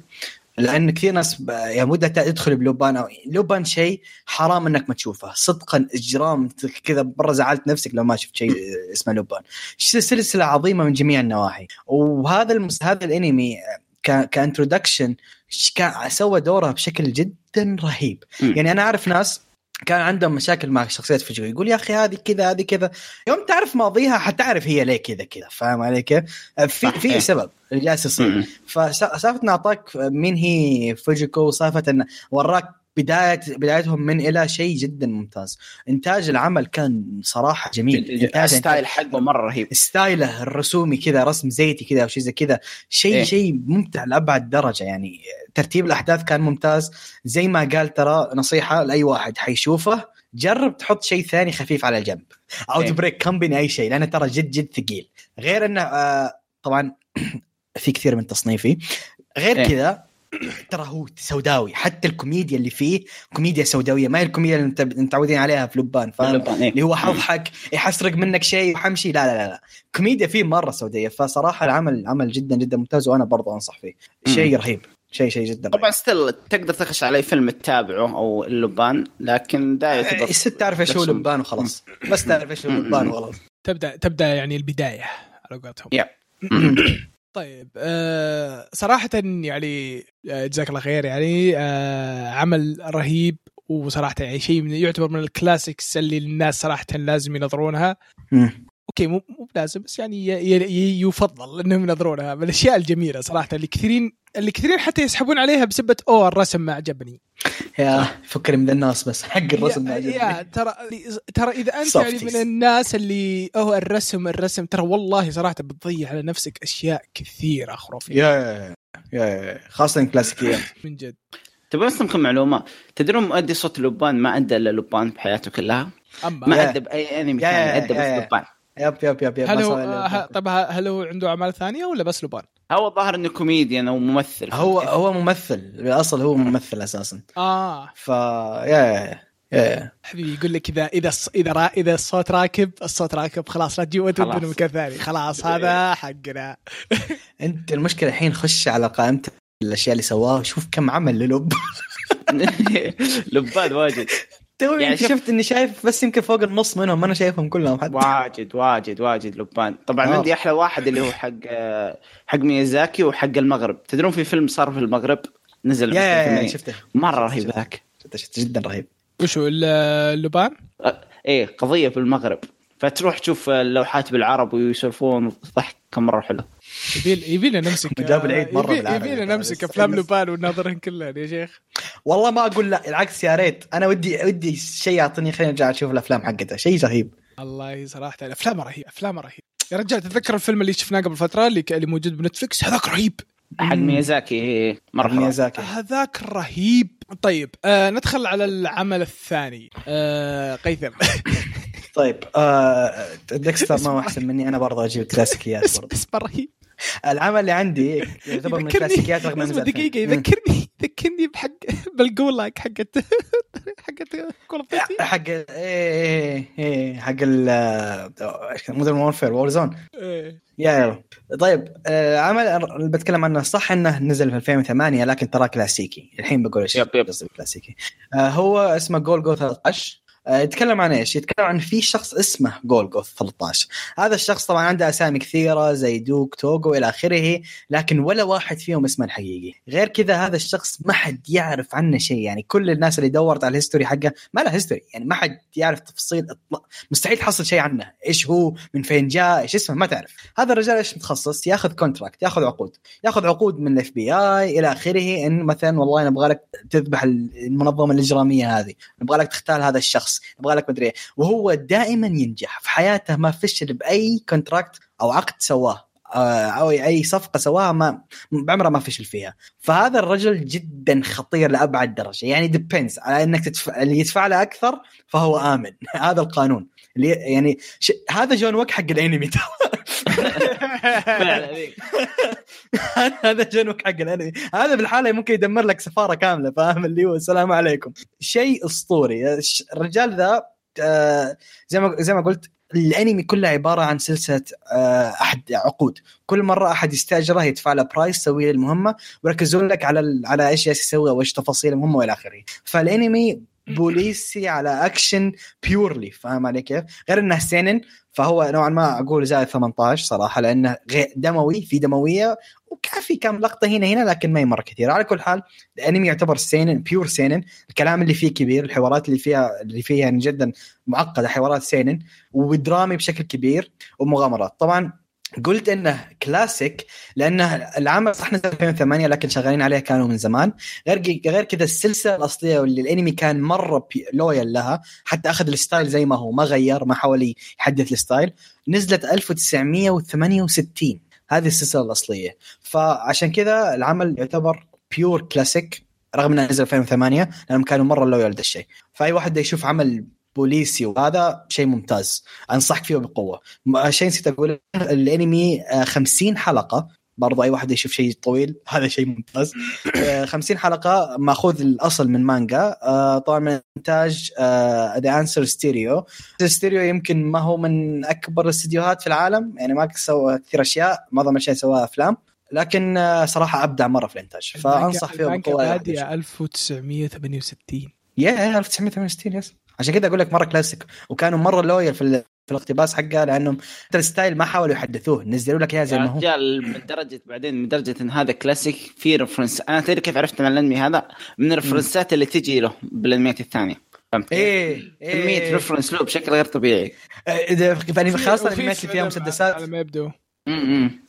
لأن كثير ناس ب- يعني ودها تدخل بلوبان أو لوبان شيء حرام إنك ما تشوفه. صدقا إجرام كذا برا زعلت نفسك لو ما شفت شيء اسمه لوبان. سلسلة عظيمة من جميع النواحي. وهذا المس... هذا الانمي ك... ك introduction كان سوى دوره بشكل جدا رهيب مم. يعني أنا أعرف ناس كان عندهم مشاكل مع شخصية فوجيكو يقول يا أخي هذه كذا هذه كذا يوم تعرف ماضيها حتعرف هي ليه كذا كذا فاهم علي كيف؟ في في. سبب جالس يصير. فسالفه انه اعطاك مين هي فوجيكو سالفة انه وراك بدايه بدايتهم من إلى شيء جدا ممتاز. إنتاج العمل كان صراحة جميل. ال style حقه مرة رهيب. ستايله الرسومي كذا رسم زيتي كذا أو شيء زي كذا. شيء إيه. شيء ممتع لأبعد درجة يعني. ترتيب الأحداث كان ممتاز. زي ما قال ترى نصيحة لأي واحد حيشوفه جرب تحط شيء ثاني خفيف على جنب أو إيه. تبريك كمبني أي شيء لأنه ترى جد جد ثقيل. غير إنه آه طبعا في كثير من تصنيفي. غير إيه. كذا ترى هو سوداوي. حتى الكوميديا اللي فيه كوميديا سوداوية ما هي الكوميديا اللي انت متعودين عليها في لبان فاهم؟ إيه. اللي هو حضحك يحسرق منك شيء وحمشي لا لا لا لا. كوميديا فيه مرة سوداوية فصراحة العمل عمل جدا جدا ممتاز وأنا برضه أنصح فيه. شيء رهيب شيء شيء جدا طبعا still تقدر تخش على أي فيلم تتابعه أو اللبان لكن دا يعتبر الست تعرف إيش هو لبان وخلاص. بس تعرف إيش هو لبان وخلاص. تبدأ تبدأ يعني البداية على قولتهم. طيب آه صراحة يعني آه، جزاك الله خير يعني آه عمل رهيب وصراحة يعني شيء من يعتبر من ال classics اللي الناس صراحة لازم ينظرونها. okay مو مو لازم بس يعني ي- ي- يفضل إنهم ينظرونها من الأشياء الجميلة صراحة اللي كثيرين اللي كثيرين حتى يسحبون عليها بسبه أوه الرسم ما عجبني. يا فكري من الناس بس حق الرسم ما عجبني. يا ترى ترى إذا أنت. يعني من الناس اللي أوه الرسم الرسم ترى والله صراحة بتضيع على نفسك أشياء كثيرة خرافية. yeah yeah يا يا خاصة كلاسيكيات من جد. تبغى بس لكم معلومة؟ تدرون مؤدي صوت لبان ما ادى إلا لبان بحياته كلها؟ أما. ما ادى بأي أنمي ثاني yeah. بس لبان. yep yep yep yep هل هو طب ه- هل هو عنده أعمال ثانية ولا بس لبان؟ هو الظاهر إنه كوميديان أو ممثل. هو هو ممثل. بالاصل هو ممثل أساسا. آه. ف yeah yeah yeah حبيبي يقول لك اذا إذا إذا را إذا الصوت راكب الصوت راكب خلاص لا تجي وانت خلاص. من مكان ثاني خلاص هذا حقنا. أنت المشكلة الحين خش على قائمة الأشياء اللي سواها وشوف كم عمل للب. لبان واجد. تو يعني شوف- شفت إني شايف بس يمكن فوق النص منهم ما أنا شايفهم كلهم حتى. واجد واجد واجد لبان. طبعا آه. عندي أحلى واحد اللي هو حق حق ميازاكي وحق المغرب. تدرون في فيلم صار في المغرب؟ نزل يا يا. شفته. مرة رهيب ذاك. شفته شفته. جدا رهيب. وشو ال- اللبان؟ أه، إيه قضية في المغرب. فتروح تشوف اللوحات بالعرب ويسولفون ضحك كم مرة حلو. يبي يبي لنا نمسك جاب العيد مرة يبي- بالعربي. يبي لنا نمسك أفلام لبان ونناظرهن كلهن يا شيخ. والله ما أقول لا العكس يا ريت. أنا ودي ودي شيء يعطيني خليني أرجع أشوف الأفلام حقته. شيء رهيب. الله صراحة. افلام رهيب أفلام رهيب يا رجال تتذكر الفيلم اللي شفناه قبل فترة اللي اللي موجود بنتفلكس هذاك رهيب. حق. ميازاكي إيه، مره ميازاكي. هذاك رهيب. طيب آه ندخل على العمل الثاني. آه قيثم. طيب آه ديكستر ما هو أحسن مني أنا برضه أجيب كلاسيكيات برضه. اسمه رهيب. العمل اللي عندي يعتبر من الكلاسيكيات رغم انه دقيقة. يذكرني. يذكرني بحق بال Gulag حقت حقت Call of. حق إيه إيه إيه حق ال Modern Warfare Warzone yeah yeah طيب آه عمل اللي بتكلم عنه. صح إنه نزل في 2008 لكن ترى كلاسيكي. الحين بقول إيش yep yep. كلاسيكي آه هو اسمه جولجو 13 آه يتكلم عن إيش؟ يتكلم عن في شخص اسمه جولجو 13 هذا الشخص طبعا عنده أسامي كثيرة زي ديوك توغو إلى آخره لكن ولا واحد فيهم اسمه الحقيقي. غير كذا هذا الشخص ما حد يعرف عنه شيء. يعني كل الناس اللي دورت على ال history حقه ما له هيستوري يعني ما حد يعرف تفاصيل إطلاق. مستحيل تحصل شيء عنه. إيش هو؟ من فين جاء؟ إيش اسمه؟ ما تعرف. هذا الرجال إيش متخصص؟ ياخذ contract ياخذ عقود. ياخذ عقود من ال FBI إلى آخره إن مثلا والله نبغى لك تذبح المنظمة الإجرامية هذه. نبغى لك تغتال هذا الشخص. نبغى لك مدري إيه. وهو دائما ينجح في حياته ما فشل بأي contract أو عقد سواه آه، أو أي صفقة سواها ما بعمره ما فشل فيها. فهذا الرجل جدا خطير لأبعد درجة. يعني depends على إنك تدفع اللي يدفع له أكثر فهو آمن. هذا القانون. اللي يعني ش... هذا جون ويك حق الانمي. ترى ذيك. هذا جون ويك حق الانمي. هذا بالحالة ممكن يدمر لك سفارة كاملة فاهم اللي هو؟ السلام عليكم. شيء أسطوري. الرجال ذا آه، زي ما زي ما قلت الانمي كله عبارة عن سلسلة آه، احد عقود. كل مرة أحد يستاجره يدفع له price يسوي له المهمة ويركزون لك على على إيش يسوي أو إيش تفاصيل المهمة وإلى آخره. فالانمي بوليسي على action purely فاهم علي كيف؟ غير إنه seinen فهو نوعا ما أقول زائد 18 صراحة لأنه دموي في دموية وكافي كم لقطة هنا هنا لكن ما هي مرة كثير على كل حال الانمي يعتبر seinen pure seinen. الكلام اللي فيه كبير الحوارات اللي فيها اللي فيها يعني جدا معقدة حوارات seinen ودرامي بشكل كبير ومغامرات. طبعا قلت إنه كلاسيك لأنه العمل صح نزل 2008 لكن شغالين عليه كانوا من زمان. غير غير كذا السلسلة الأصلية واللي الأنمي كان مرة loyal لها حتى أخذ ال style زي ما هو ما غير ما حاول يحدث ال style نزلت 1968 هذه السلسلة الأصلية. فعشان كذا العمل يعتبر pure classic رغم إنه نزل 2008 لأنهم كانوا مرة loyal ده الشيء. فأي واحد يشوف عمل بوليسي وهذا شيء ممتاز. أنصحك فيه بقوة. شيء نسيت أقول الأنمي آه، 50 حلقة. برضو أي واحد يشوف شيء طويل هذا شيء ممتاز. آه، 50 حلقة مأخوذ الأصل من مانجا. آه، طبعا من إنتاج The Answer Studio استوديو يمكن ما هو من أكبر الاستديوهات في العالم يعني ما سوى كثير أشياء معظم الأشياء سواها أفلام. لكن آه، صراحة أبدع مرة في الإنتاج. فأنصح فيه بقوة. بادية 1968 يا 1968 yes. عشان كذا أقول لك مرة كلاسيك. وكانوا مرة loyal في ال- في الاقتباس حقه لأنهم حتى ال style ما حاولوا يحدثوه. نزلوا لك اياه زي ما هو. رجال من درجه بعدين من درجة إن هذا كلاسيك في reference أنا تدري كيف عرفت عن الأنمي هذا؟ من ال reference ات اللي تجي له بالأنميات الثانية. فهمت كيف؟ إيه كمية reference له بشكل غير طبيعي. إذا يعني خاصة وفي الأنميات اللي فيها مسدسات. على ما يبدو.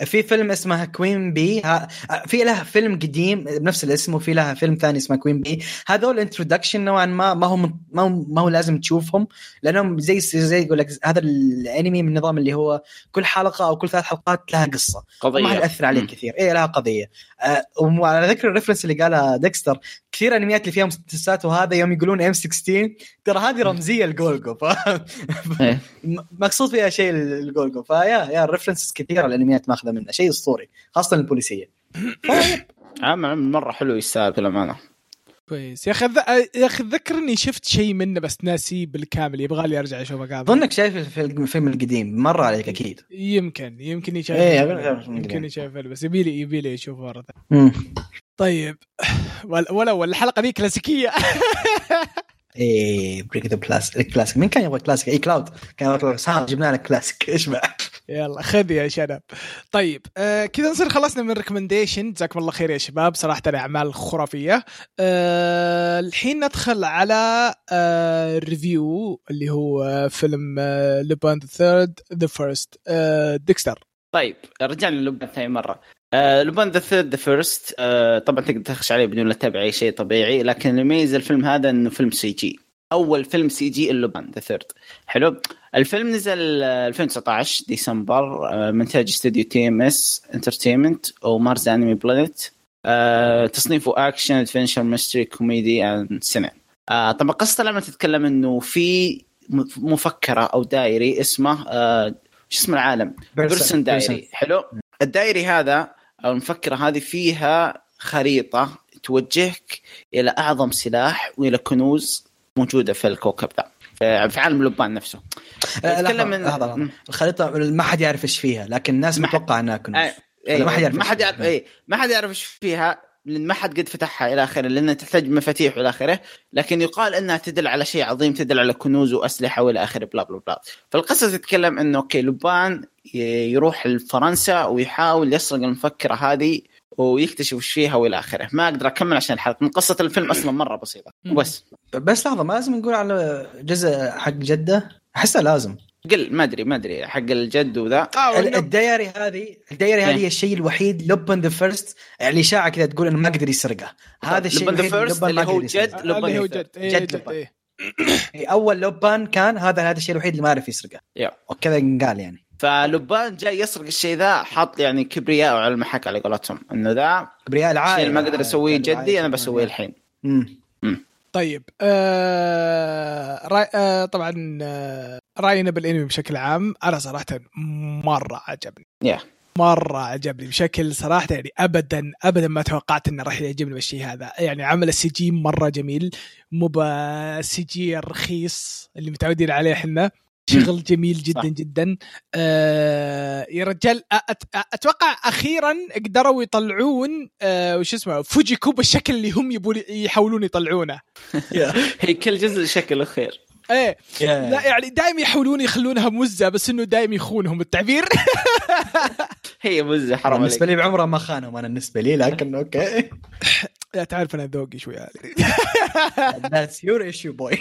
في فيلم اسمه Queen Bee ها في لها فيلم قديم بنفس الاسم وفي لها فيلم ثاني اسمه Queen Bee هذول introduction نوعا ما ما هو ما هو ما هو لازم تشوفهم لأنهم زي زي يقول لك هذا الأنمي من النظام اللي هو كل حلقة أو كل ثلاث حلقات لها قصة. قضية. ما يأثر عليه م. كثير. إيه لها قضية. آه وعلى ذكر ال reference اللي قالها ديكستر كثير أنميات اللي فيها مسدسات وهذا يوم يقولون M16 ترى هذه رمزية لجولجو ف... إيه. مقصود فيها شيء الجولجو فيا يا ال references كثيرة الأنميات ماخذة منه شيء أسطوري خاصة البوليسية. عم عمل مرة حلو يستاهل بالامانه كويس. يا أخي يا أخي اتذكر اني شفت شيء منه بس ناسيه بالكامل يبغى لي أرجع أشوفه كامل اظنك شايف في الفيلم القديم مر عليك أكيد. يمكن يمكن يشاف إيه، أقول لك يمكن يشاف بس يبي لي يبي لي اشوفه مرة ثانية. طيب. ولا الحلقة ذي كلاسيكية. إيه بريك ذا كلاس الكلاسيك مين كان يبغى كلاسيك اي كلاود كان يبغى كلاسيك جبنا لك كلاسيك اشبع يلا خذ يا شباب طيب آه كذا نصير خلصنا من ريكومنديشن جزاكم الله خير يا شباب. صراحة اعمال خرافية. آه الحين ندخل على آه ريفيو اللي هو فيلم آه لوبان ذا ثيرد ذا فيرست ديكستر. طيب رجعنا ل Lupin ثاني مرة. آه Lupin the Third The First طبعا تقدر تخش عليه بدون لا تتابع أي شيء طبيعي لكن اللي يميز الفيلم هذا إنه فيلم CG. أول فيلم سي جي ال Lupin the Third حلو. الفيلم نزل آه، 2019 ديسمبر آه، من انتاج استوديو TMS Entertainment و Marza Animation Planet آه، تصنيفه action adventure mystery comedy and seinen آه، طبعا قصه لما تتكلم إنه في مفكرة أو diary اسمه آه، شو اسم العالم؟ Bresson diary. حلو. ال diary هذا أو المفكرة هذه فيها خريطة توجهك إلى أعظم سلاح وإلى كنوز موجودة في الكوكب ذا في في عالم لوبان نفسه. آه، لحظة، من- لحظة،. الخريطة ما حد يعرف إيش فيها لكن الناس متوقع إنها كنوز. آه، إيه، ما حد يعرف ما حد يعرف فيها. اي ما حد يعرف إيش فيها لأن ما حد قد فتحها إلى آخره لانها تحتاج مفاتيح والى آخره لكن يقال إنها تدل على شيء عظيم تدل على كنوز وأسلحة وإلى آخره blah blah blah. فالقصة تتكلم إنه okay Lupin يروح لفرنسا ويحاول يسرق المفكرة هذه ويكتشف وش فيها والى آخره. ما أقدر أكمل عشان الحلقة. من قصة الفيلم أصلا مرة بسيطة. وبس بس. لحظة ما لازم نقول على جزء حق جده؟ احسه لازم. قل ما أدري ما أدري. حق الجد وذا. آه ال diary هذه ال diary إيه. هذه هي الشيء الوحيد Lupin the First الاشاعه كذا تقول إنه ما قدر يسرقه. هذا الشيء Lupin the الوحيد First اللي هو. جد Lupin اللي هو جد. إيه، جد جد Lupin. إيه. إيه، اول Lupin كان هذا هذا الشيء الوحيد اللي ما عرف يسرقه. وكذا قال يعني. ف Lupin جاي يسرق الشيء ذا حاط يعني كبرياء على المحك على قولتهم. إنه ذا كبرياء العائلة. الشيء اللي ما أقدر أسويه جدي أنا بسويه الحين. مم. طيب آه رأي آه طبعا آه رأينا بالأنمي بشكل عام أنا صراحة مرة عجبني. يا. مرة عجبني بشكل صراحة يعني ابدا ابدا ما توقعت إنه راح يعجبني بالشيء هذا. يعني عمل ال CG مرة جميل. مو بال CG الرخيص اللي متعودين عليه إحنا. شغل جميل جدا صح. جدا آه يا رجال أت أتوقع أخيرا قدروا يطلعون آه وش اسمه فوجيكو بالشكل اللي هم يبون يحاولون يطلعونه. هي كل جزء شكله خير. إيه لا يعني دائما يحاولون يخلونها مزة بس إنه دائما يخونهم التعبير. هي مزة حرام بالنسبة لي بعمره ما خانهم أنا بالنسبة لي لكن okay. لا تعرف أنا ذوقي شوي عالي that's your issue boy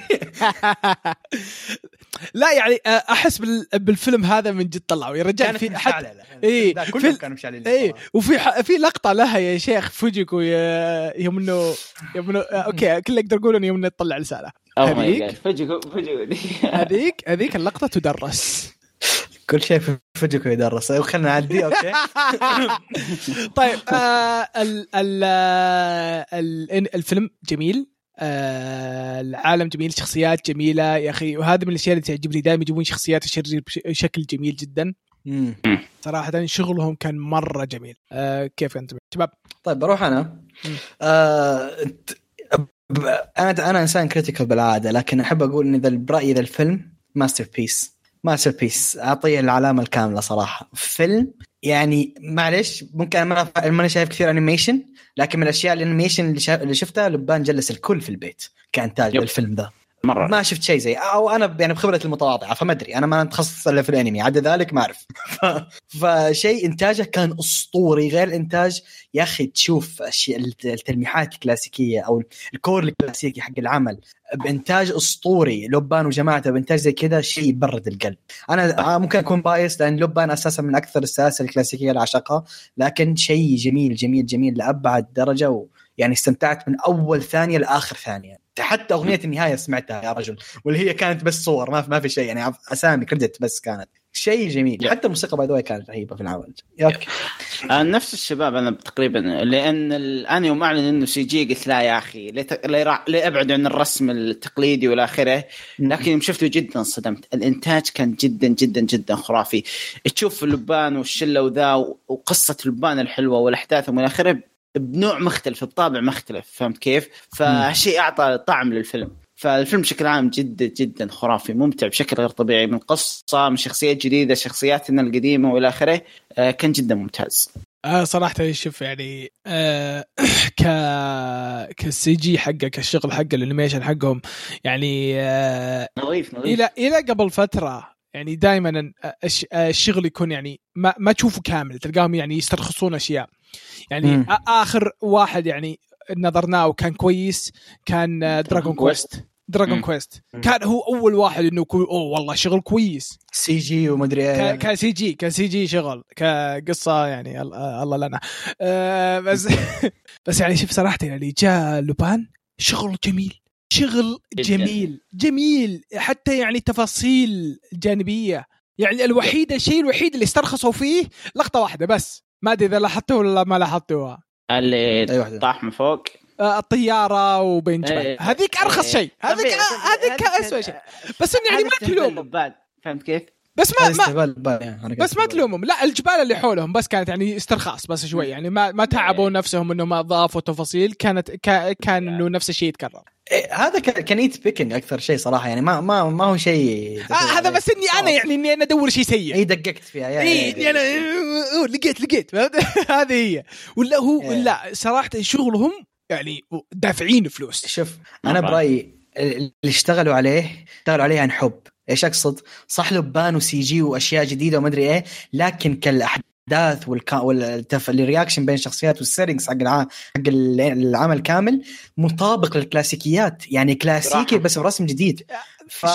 لا يعني أحس بال- بالفيلم هذا من جد طلعوا. يا رجال كانت في حتى إيه، في كلهم كانوا صراحة. وفي ح... في لقطة لها يا شيخ فوجيكو يا- يوم إنه يوم إنه okay كل أقدر أقول انه يوم إنه تطلع رسالة. Oh هذيك؟ فجأة فجأة هذيك هذيك اللقطة تدرس. كل شيء في فجأة يدرس خلينا نعدي okay؟ طيب آه ال ال آه، ال الفيلم جميل. آه العالم جميل شخصيات جميلة يا أخي. وهذا من الأشياء اللي تعجبني. دائما يجيبون شخصيات الشرير بشكل جميل جدا. مم. صراحة شغلهم كان مرة جميل. آه كيف أنتم؟ شباب. طيب بروح أنا. آه أنا أنا إنسان critical بالعادة لكن أحب أقول إن ذا برايي ذا الفيلم masterpiece masterpiece أعطيه العلامة الكاملة صراحة. فيلم يعني معلش ممكن أنا ما ماني شايف كثير animation لكن من الأشياء ال animation اللي, شا... اللي شفتها لبان جلس الكل في البيت كإنتاج. الفيلم ذا. مرة. ما شفت شيء زي أو أنا يعني بخبرتي المتواضعة فما أدري. أنا ما متخصص إلا في الأنمي عدا ذلك ما أعرف. فشيء إنتاجه كان أسطوري غير الإنتاج. يا أخي تشوف التلميحات الكلاسيكية أو ال core الكلاسيكي حق العمل بإنتاج أسطوري. لبان وجماعته بإنتاج زي كذا شيء يبرد القلب. أنا آه ممكن أكون biased لأن لبان أساسا من أكثر السلاسل الكلاسيكية اللي اعشقها لكن شيء جميل جميل جميل لأبعد درجة و... يعني استمتعت من أول ثانية لآخر ثانية. حتى أغنية النهاية سمعتها يا رجل. واللي هي كانت بس صور ما في ما في شيء يعني أسامي credit بس كانت. شيء جميل. حتى الموسيقى by the كانت رهيبة في العمل. okay آه، نفس الشباب أنا تقريبا لأن الان يوم أعلن إنه CG قلت لا يا أخي ليه أبعد عن الرسم التقليدي والى آخره. لكن يوم شفته جدا صدمت الإنتاج كان جدا جدا جدا خرافي. تشوف لبان والشلة وذا وقصة لبان الحلوة والأحداث والى آخره بنوع مختلف بطابع مختلف فهمت كيف؟ فهالشيء أعطى طعم للفيلم. فالفيلم بشكل عام جدا جدا خرافي ممتع بشكل غير طبيعي من قصة من شخصيات جديدة شخصياتنا القديمة وإلى آخره آه، كان جدا ممتاز. آه صراحة شوف يعني آه ك كال CG حقه كالشغل حقه ال animation حقهم يعني آه نظيف نظيف. إلى إلى قبل فترة يعني دائما الشغل يكون يعني ما ما تشوفه كامل تلقاهم يعني يسترخصون أشياء. يعني مم. آخر واحد يعني نظرناه وكان كويس كان Dragon Quest Dragon. Quest. كان هو أول واحد إنه كو أوه والله شغل كويس. CG ومدري إيه. كسي جي كسي جي شغل كقصة يعني ال- الله لنا. آه، بس بس يعني شوف صراحة يعني جاء لوبان شغل جميل شغل. جميل جميل. حتى يعني تفاصيل جانبية. يعني الوحيدة الشيء الوحيد اللي استرخصوا فيه لقطة واحدة بس. ما أدري إذا لاحظته ولا ما لاحظتوها اللي طاح من فوق آه، الطيارة وبين جبل إيه. هذيك أرخص إيه. شيء هذيك. هذيك اسوء شيء بس يعني ما لبان. فهمت كيف؟ بس ما ما يعني بس ما. تلومهم. لا الجبال اللي حولهم بس كانت يعني استرخاص بس شوي يعني ما ما تعبوا نفسهم إنه ما ضافوا تفاصيل كانت كا كان انه نفس الشيء يتكرر. إيه، هذا كان nitpicking أكثر شيء صراحة يعني ما ما ما هو شيء آه هذا بس إني أنا يعني إني أنا أدور شيء سيء. اي دققت فيها اي يا- اني أنا أوه، لقيت لقيت؟ هذه هي. ولا هو إيه. لا صراحة شغلهم يعني دافعين فلوس. شوف أنا. برأيي اللي اشتغلوا عليه اشتغلوا عليه عن حب. إيش أقصد؟ صح لبان و CG وأشياء جديدة وما أدري إيه لكن كالأحداث والكا والتف... ال reaction بين الشخصيات وال settings حق الع... حق ال- العمل كامل مطابق للكلاسيكيات يعني كلاسيكي. بس برسم جديد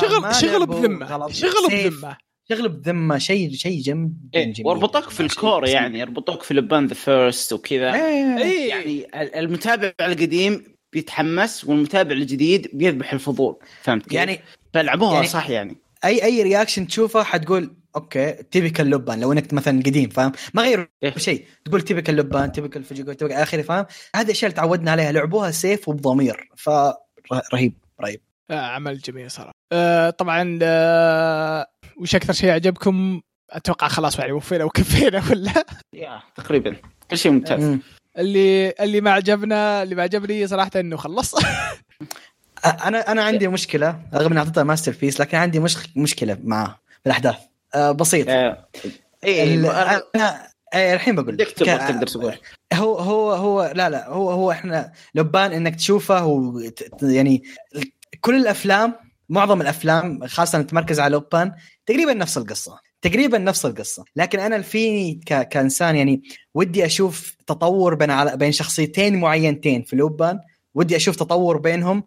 شغل شغل بذمة. شغل. بذمة شغل بذمة شيء شيء جم إيه، جميل واربطوك في ال core يعني يربطوك في لبان the First وكذا إيه. اي يعني المتابع القديم بيتحمس والمتابع الجديد بيذبح الفضول فهمت كيف؟ يعني فلعبوها يعني- صح يعني اي أي reaction تشوفه حتقول okay typical لبان لو إنك مثلا قديم فاهم؟ ما غيروا إيه. شيء. تقول typical لبان typical فوجيكو typical آخره فاهم؟ هذه الاشياء اللي تعودنا عليها. لعبوها safe وبضمير فرهيب رهيب آه عمل جميل صراحة. آه طبعا آه وش أكثر شيء عجبكم أتوقع خلاص يعني وفينا وكفينا ولا؟ يا تقريبا. كل شيء ممتاز. مم. اللي اللي ما عجبنا اللي ما عجبني صراحة إنه خلص. أنا أنا عندي مشكلة رغم إني أعطيتها masterpiece لكن عندي مش مشكلة معاه بالأحداث. آه بسيط آه، اي ال- أنا- أنا آه، الحين بقول لك. تقدر تقول. هو هو هو لا لا هو هو إحنا لبان إنك تشوفه وت- يعني كل الأفلام معظم الأفلام خاصة تمركز على لبان تقريبا نفس القصة. تقريبا نفس القصة. لكن أنا فيني ك... كإنسان يعني ودي أشوف تطور بين على... بين شخصيتين معينتين في لبان. ودي أشوف تطور بينهم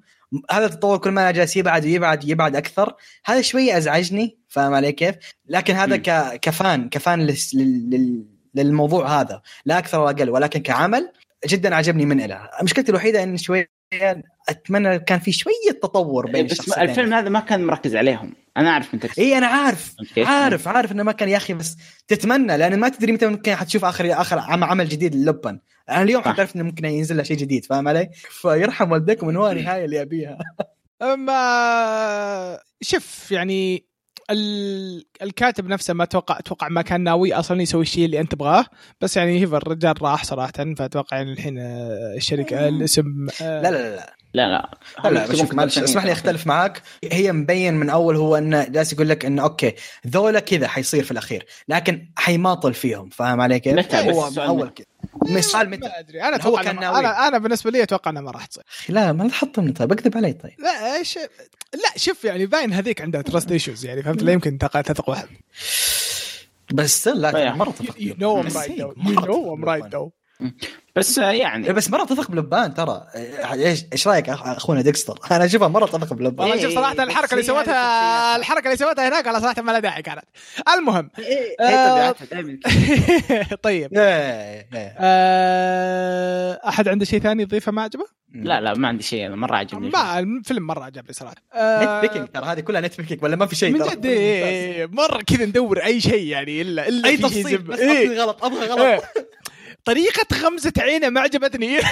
هذا التطور كل ما جالس يبعد ويبعد يبعد أكثر هذا شوية أزعجني فاهم علي كيف؟ لكن هذا. ك... كفان كفان لل... لل... للموضوع هذا لا أكثر ولا أقل ولكن كعمل جدا عجبني من له مشكلتي الوحيدة إن شوية أتمنى كان في شوية تطور بين بس الفيلم هذا ما كان مركز عليهم أنا أعرف انت تقصد. إي أنا عارف؟ عارف عارف إنه ما كان يا أخي بس تتمنى لأن ما تدري متى ممكن حتشوف اخر آخر عم- عمل جديد للبن أنا اليوم صح. حتعرف إنه ممكن ينزل له شيء جديد فاهم علي؟ فيرحم والديكم من هو النهاية اللي ابيها أما شوف يعني ال... الكاتب نفسه ما توقع أتوقع ما كان ناوي أصلا يسوي الشيء اللي أنت تبغاه بس يعني هيفا الرجال راح صراحة فأتوقع يعني الحين آه، الشركة الاسم آه، لا لا لا لا لا. لا لا, شوف معلش اسمح لي أختلف معاك. هي مبين من أول هو انه جالس يقول لك انه okay ذولا كذا حيصير في الأخير لكن حيماطل فيهم فاهم علي كيف؟ متى بس هو من أول؟ كذا. السؤال متى؟ ما أدري أنا هو أتوقع كان إنه- ناوي. أنا أنا بالنسبة لي أتوقع انها ما راح تصير لا ما تحطمني طيب اكذب علي طيب. لا إيش؟ لا شوف يعني باين هذيك عندها trust issues يعني فهمت؟ لا يمكن تثق واحد. بس لا. مرة تثق you know I'm right هي you know بس يعني بس مرة تثق بلبان ترى. إيش إيش رأيك أخ- أخونا ديكستر؟ أنا أشوفها مرة تثق بلبان. والله شوف صراحة إيه، الحركة اللي سوتها. الحركة اللي سوتها هناك على صراحة ما لها داعي كانت. المهم طيب أحد عنده شيء ثاني يضيفه ما عجبه؟ لا لا ما عندي شيء أنا مرة عجبني ما الفيلم مرة عجبني صراحة. nit آه، picking ترى هذه كلها nitpicking ولا ما في شيء من. جد إيه، مرة كذا ندور أي شيء يعني الا إلا أي تفصيل إيه. غلط أبغى. غلط. طريقة غمزة عينه ما عجبتني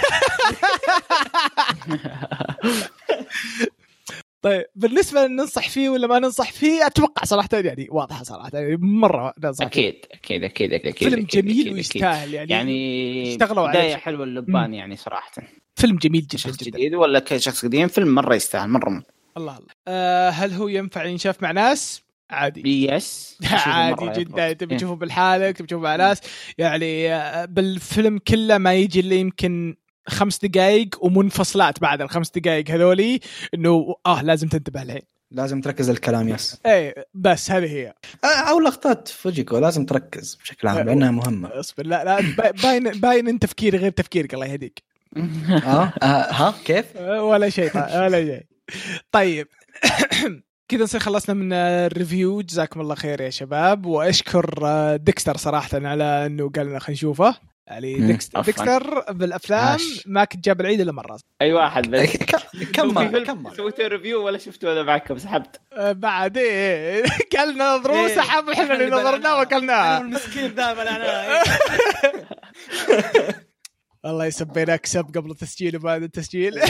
طيب بالنسبة ننصح فيه ولا ما ننصح فيه أتوقع صراحة يعني واضحة صراحة يعني مرة ننصح فيه أكيد أكيد أكيد أكيد أكيد فيلم أكيد، جميل أكيد، أكيد. ويستاهل يعني, يعني اشتغلوا عليه بداية بشكل- حلوة اللبان يعني صراحة فيلم جميل جدا شخص جدا جديد ولا كشخص قديم فيلم مرة يستاهل مرة ممتع. الله الله آه هل هو ينفع ينشاف مع ناس؟ عادي. يس عادي جدا. تبي تشوفه بالحالك تبي تشوفه مع ناس يعني آه، بالفيلم كله ما يجي إلا يمكن خمس دقائق ومنفصلات بعد الخمس دقائق هذولي إنه آه لازم تنتبه الحين لازم تركز الكلام yes. إيه بس هذه هي. آه، أو لقطات فوجيكو لازم تركز بشكل عام لأنها مهمة. اصبر لا لا با- باين باين إن تفكيري غير تفكيرك الله يهديك. آه آه، ها كيف؟ ولا شيء ولا شيء. طيب. كذا نصير خلصنا من ال review. جزاكم الله خير يا شباب. وأشكر آه، ديكستر صراحة على إنه قال لنا خلينا نشوفه. يعني ديكستر. ديكستر بالأفلام. ما كنت جاب العيد إلا مرة. أي واحد بس. كمل كمل سويتوا review ولا شفتوا أنا معكم سحبت. آه، بعد إيه قال لنا نظروه إيه، سحب إحنا اللي نظرناه. واكلناه المسكين دائما أنا. والله يسبيناك سب قبل التسجيل وبعد التسجيل.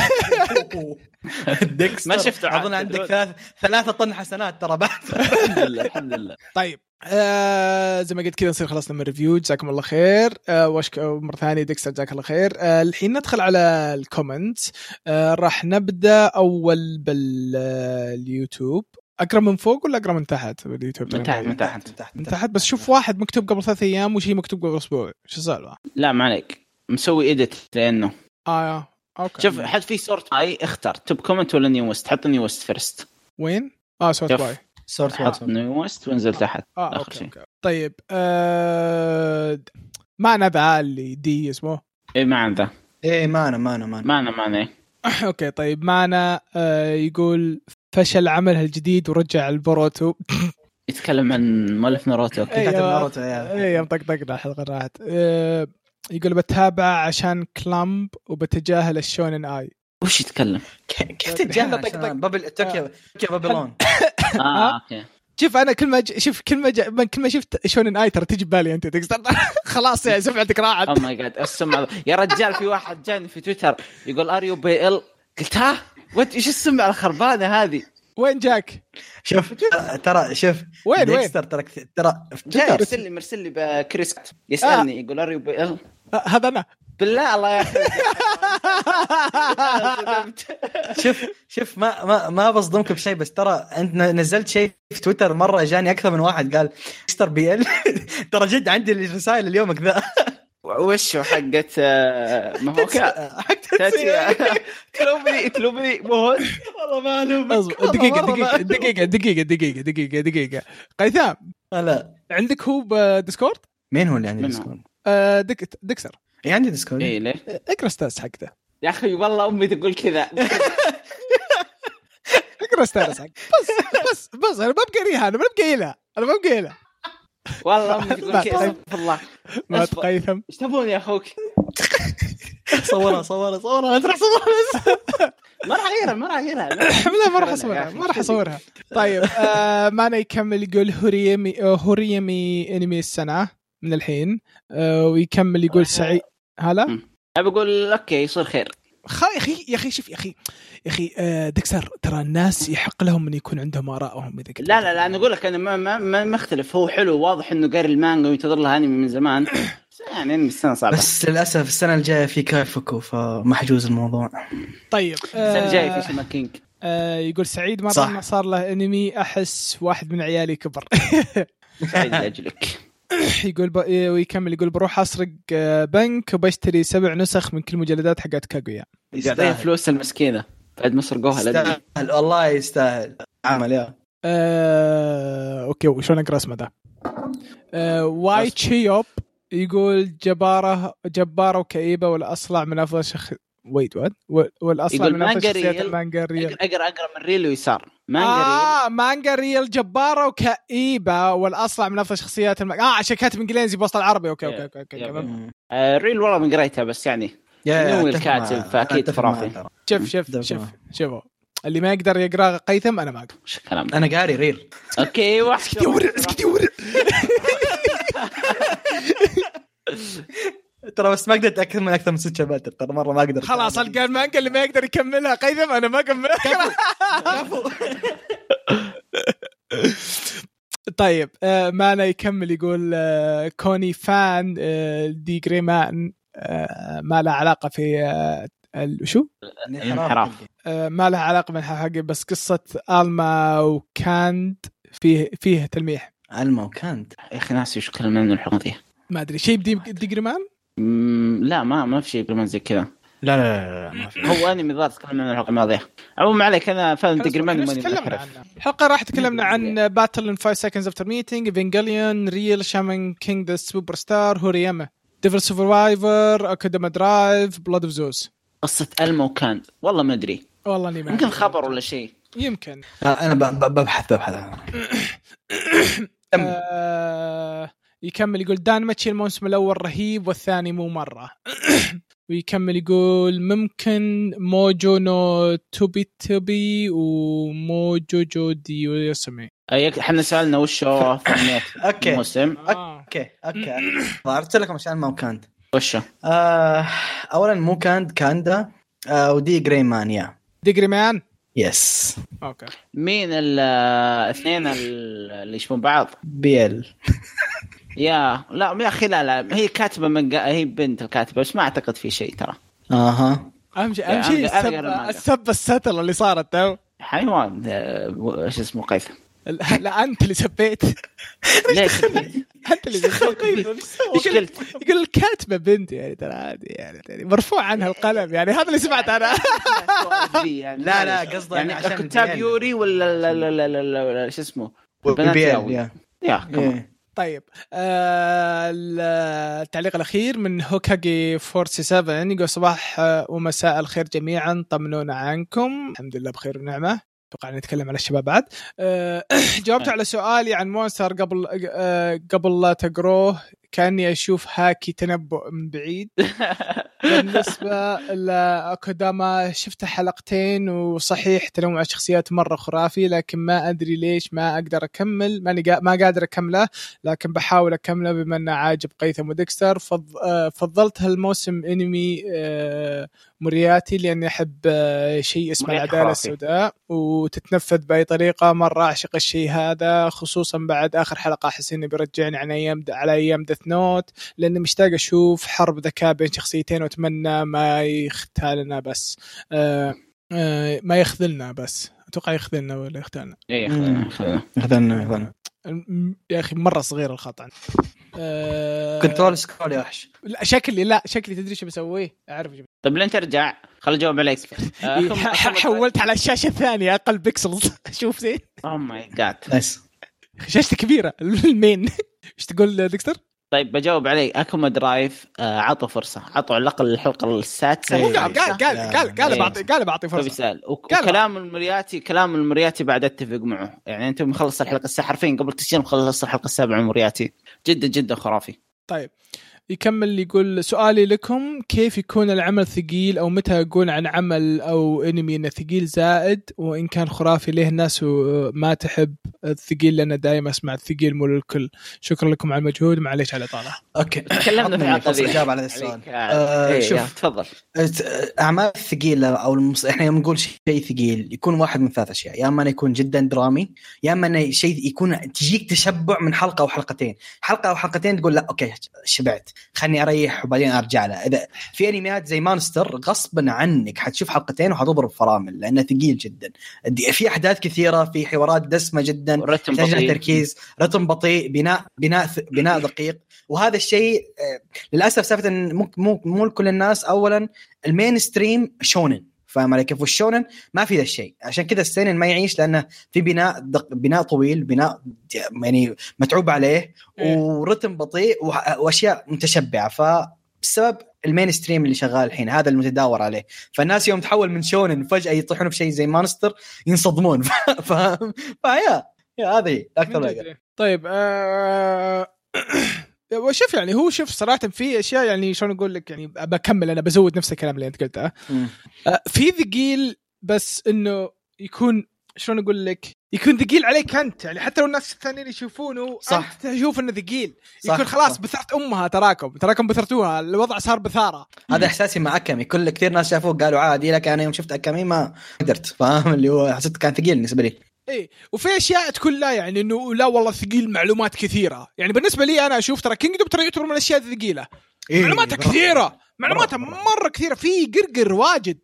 ديكستر. ما شفته. أظن عندك ثلاث ثلاثة طن حسنات ترى بعد. الحمد لله الحمد لله. طيب آه زي ما قلت كذا نصير خلصنا من ال review جزاكم الله خير. آه وأشكر مرة ثانية ديكستر جزاك الله خير. آه الحين ندخل على ال comment آه راح نبدأ أول باليوتيوب. اقرا من فوق ولا اقرا من تحت؟ باليوتيوب من تحت من تحت. تحت من تحت بس شوف واحد مكتوب قبل ثلاث أيام وشيء مكتوب قبل أسبوع. شو السالفة؟ لا ما عليك. مسوي edit لأنه. آه okay. شوف حد في sort by اختر top comment ولا newest حط newest first وين؟ آه sort. by sort حط واتسون newest وانزل تحت آه okay شيء. okay. طيب آه معنا ذا اللي دي اسمه؟ اي ما عنده. إيه معنا معنا معنا معنا معنا أوكي طيب معنا آه يقول فشل عمله الجديد ورجع البوروتو يتكلم عن مؤلف ناروتو. أوكي أيوة. كاتب ناروتو يا. اي يوم طقطقنا الحلقة راحت. آه يقول بتابع عشان كلامب وبتجاهل الشونن آي. وش يتكلم؟ كيف تتجاهل؟ طق- طق. عشان بابل توكيو توكيو بابلون. آه أوكي. شوف أنا كل ما ج... شوف كل ما ج... كل ما شفت shounen ai ترى تجي ببالي أنت خلاص يعني سمعتك راحت. oh my god السمعه يا رجال في واحد جاني في تويتر يقول are you BL قلت ها؟ what إيش السمعة الخربانة هذه؟ وين جاك؟ شوف ترى شوف وين وين؟ ترى ترى جاي. مرسل لي مرسل لي بكريس. يسألني يقول are you BL آه هذا أنا بالله الله يا أخي شوف شوف ما ما ما بصدمك بشيء بس ترى أنت نزلت شيء في تويتر مرة جاني أكثر من واحد قال مستر بي ال ترى جد عندي الرسائل اليوم كذا وش حقت آه، ما هو كلوبني مهون والله ما له أصبر دقيقة دقيقة دقيقة دقيقة دقيقة دقيقة دقيقة. قيثام لا عندك هو بديسكورد؟ مين هو اللي عندي؟ ديسكورد؟ آه ديك... ديكسر اي عندي ديسكورد اي ليه؟ اقرأ status حقته. يا أخي والله أمي تقول كذا. اقرأ status حقته. بس بس بس أنا ما بقريها أنا ما بقيلها أنا ما بقيلها والله أمي تقول كذا استغفر الله. ما أصبر. تقيثم. إيش تبون يا أخوك؟ صورها صورها صورها انت راح صورها ما راح أغيرها ما راح أغيرها. لا ما راح أصورها ما راح أصورها. طيب آه معنا يكمل يقول هوريمي آه، هوريمي أنمي السنة. من الحين آه ويكمل يقول سعيد. هلا؟ ابى أقول okay يصير خير. يا أخي يا أخي شوف يا أخي يا أخي آه دكسر ترى الناس يحق لهم إن يكون عندهم آرائهم إذا كنت لا لا لا أنا أقول لك أنا ما ما ما أختلف. هو حلو واضح إنه قاري المانجا وينتظر لها أنمي من زمان. بس يعني انمي السنة صعبة. بس للأسف السنة الجاية في كايفوكو فمحجوز الموضوع. طيب السنة الجاية في Shaman King. آه يقول سعيد مره صح. ما صار له أنمي أحس واحد من عيالي كبر. سعيد لأجلك. يقول ب... ويكمل يقول بروح أسرق آه، بنك وبشتري سبع نسخ من كل مجلدات حقت كاغويا. يعطيها فلوس المسكينة بعد ما سرقوها يستاهل. والله يستاهل. عمل يا. آه... okay وشلون أقرأ اسمه ده؟ آه... واي تشيوب يقول جبارة جبارة وكئيبة والأصلع من أفضل شخص wait what والأصلع من أفضل شخصيات. المانجا أقرأ أقرأ من ريل ويسار. مانجا ريل آه مانجا ريل جبارة وكئيبة والأصلع من أفضل شخصيات المانجا آه عشان كاتب إنجليزي بوسط العربي okay okay okay, okay. yep. آه ريل والله من قريتها بس يعني يا نوي الكاتب، معاه خرافي. شوف شوف ده شوف. شوفوا اللي ما يقدر يقرأ قيثم أنا ما أقدر ده؟ أنا قاري ريل okay واحد ترى بس ما قدرت من أكثر من ست شباتر ترى مرة ما أقدر خلاص القى المانجا اللي ما يقدر يكملها قيثم أنا ما اكملها طيب آه مانا يكمل يقول آه كوني فان آه دي جريمان آه ما له علاقة في آه ال- شو؟ الانحراف. آه ما لها علاقة بالانحراف حقي بس قصة ألما وكاند فيه فيه تلميح علما وكانت يا أخي ناسي وش كلمنا من الحلقة دي ما أدري شيء بدي دي جريمان؟ مم، لا ما ما في شيء كمان زي كذا. لا لا لا, لا ما في. هو أنمي ظهر تكلمنا عن الحلقة الماضية. عموما ما عليك أنا فاهم إحنا ماني تكلمنا. عنه. الحلقة راح تكلمنا عن باتل ان 5 سكندز افتر ميتنج ايفنجليون ريل شامان كينج ذا سوبر ستار هورياما ديفل سرفايفر اكاديما درايف بلاد اوف زوز قصة الما وكان والله ما أدري. والله إني ما يمكن. خبر ولا شيء. يمكن. أنا ب- ب- ببحث ببحث. آه يكمل يقول دان ماتشي الموسم الأول رهيب والثاني مو مرة. ويكمل يقول ممكن موجو نو توبي توبي وموجو جو دي يوسمي إحنا سألنا وش هو okay. الموسم. آه. okay okay. ظهرت لكم عشان ما كانت وش هو؟ آه اولا مو كاند كاندا. آه و D.Gray Man yeah. D.Gray-man؟ yes okay. مين الاثنين اللي يشبهون بعض؟ بيل يا لا يا أخي لا لا هي كاتبة من قا... هي بنت الكاتبة بس ما أعتقد في شيء ترى. أها. اهم شيء اهم شيء السب الستر اللي صارت تو. حيوان إيش اسمه قيثم. لا أنت اللي سبيت. ليش؟ أنت اللي سبيت. إيش قلت؟ يقول الكاتبة بنت يعني ترى عادي يعني, مرفوع عنها القلم يعني هذا اللي سمعت أنا. لا، لا، قصده يعني عشان الكتاب البيان. يوري ولا لا لا لا لا لا لا شو اسمه؟ ياوي. يا. إيه. طيب آه التعليق الأخير من هوكاجي 47 يقول صباح آه، ومساء الخير جميعا طمنونا عنكم. الحمد لله بخير ونعمة. أتوقع نتكلم على الشباب بعد. آه جاوبت على سؤالي عن مونستر قبل آه قبل لا تقروه. كاني أشوف هاكي تنبؤ من بعيد بالنسبة لاكوداما شفت حلقتين وصحيح تنوع الشخصيات مرة خرافي لكن ما أدري ليش ما أقدر أكمل ماني ما قادر أكمله لكن بحاول أكمله بما أنه عاجب قيثم وديكستر. آه، فضلت هالموسم أنمي آه، مورياتي لأني أحب آه، شيء اسمه العدالة. السوداء وتتنفذ بأي طريقة مرة أعشق الشيء هذا خصوصا بعد آخر حلقة أحس انه بيرجعني عن أيام على أيام Death Note لاني مشتاق أشوف حرب ذكاء بين شخصيتين وأتمنى ما يختالنا بس. آه آه ما يخذلنا بس. أتوقع يخذلنا ولا يختالنا؟ إيه مم. خلنا- خذلنا خذلنا الم- يا أخي مرة صغير الخطا آه control scroll يا وحش. لا شكلي لا شكلي تدري شو بسويه؟ أعرف شو طيب لين ترجع خل اجاوب عليك بسوي. حولت على الشاشة الثانية أقل pixels. شوف زين. oh my God nice شاشته كبيرة ال main. إيش تقول Dexter؟ طيب بجاوب عليك. Akudama Drive آه، عطوا فرصة. عطوا على الأقل الحلقة السادسة. هو إيه. قال قال قال قال قال إيه. بعطي قال بعطي طيب فرصه وك- قال وكلام المرياتي كلام المرياتي بعد أتفق معه. يعني أنت مخلص الحلقة السابعة حرفيا قبل تسجيل مخلص الحلقة السابعة المرياتي جدا جدا خرافي. طيب. يكمل يقول سؤالي لكم كيف يكون العمل ثقيل أو متى أقول عن عمل أو أنمي إنه ثقيل زائد؟ وإن كان خرافي ليه الناس ما تحب الثقيل؟ لأن دائما أسمع الثقيل مو للكل. شكرا لكم على المجهود. معليش على الاطاله okay. تكلمنا في ذي اجاوب على السؤال عليك، آه، إيه، شوف. تفضل. أعمال الثقيله أو المص... إحنا يوم نقول شيء ثقيل يكون واحد من ثلاث أشياء. يا إما أنه يكون جدا درامي يا إما أنه شيء يكون تجيك تشبع من حلقة أو حلقتين. حلقة أو حلقتين تقول لا أوكي شبعت. خلني أريح وبعدين أرجع له. إذا في أنميات زي Monster غصبا عنك حتشوف حلقتين وحتضرب فرامل لأنه ثقيل جدا. في أحداث كثيرة في حوارات دسمة جدا بطيء. تركيز رتم بطيء بناء بناء بناء دقيق. وهذا الشيء آه، للأسف سالفه مو مو مو لكل الناس. اولا ال mainstream shonen. فاهم علي كيف وال shonen ما في ذا الشيء. عشان كذا ال seinen ما يعيش لأنه في بناء دق... بناء طويل بناء يعني متعوب عليه إيه. ورتم بطيء وأشياء متشبعة. فبسبب ال mainstream اللي شغال الحين هذا المتداور عليه. فالناس يوم تحول من shonen فجأة يطيحون في شيء زي Monster ينصدمون. فاهم؟ ف yeah yeah هذه أكثر طيب آه وشوف يعني هو شوف صراحة في أشياء يعني شلون أقول لك يعني بكمل أنا بزود نفس الكلام اللي أنت قلته. آه، في ثقيل بس إنه يكون شلون أقول لك؟ يكون ثقيل عليك أنت يعني حتى لو الناس الثانيين يشوفونه صح. أنت تشوف إنه ثقيل. يكون خلاص صح. بثرت أمها تراكم تراكم بثرتوها الوضع صار بثارة. هذا إحساسي مع اكامي كل كثير ناس شافوه قالوا عادي لكن أنا يوم شفت اكامي ما قدرت فاهم؟ اللي هو حسيت كان ثقيل بالنسبة لي. إيه. وفي أشياء تكون لا يعني إنه لا والله ثقيل معلومات كثيرة. يعني بالنسبة لي أنا أشوف ترى كينجدوم ترى يعتبر من الأشياء الثقيلة. إيه، معلوماتها. كثيرة. معلوماتها. مرة كثيرة. في قرقر واجد.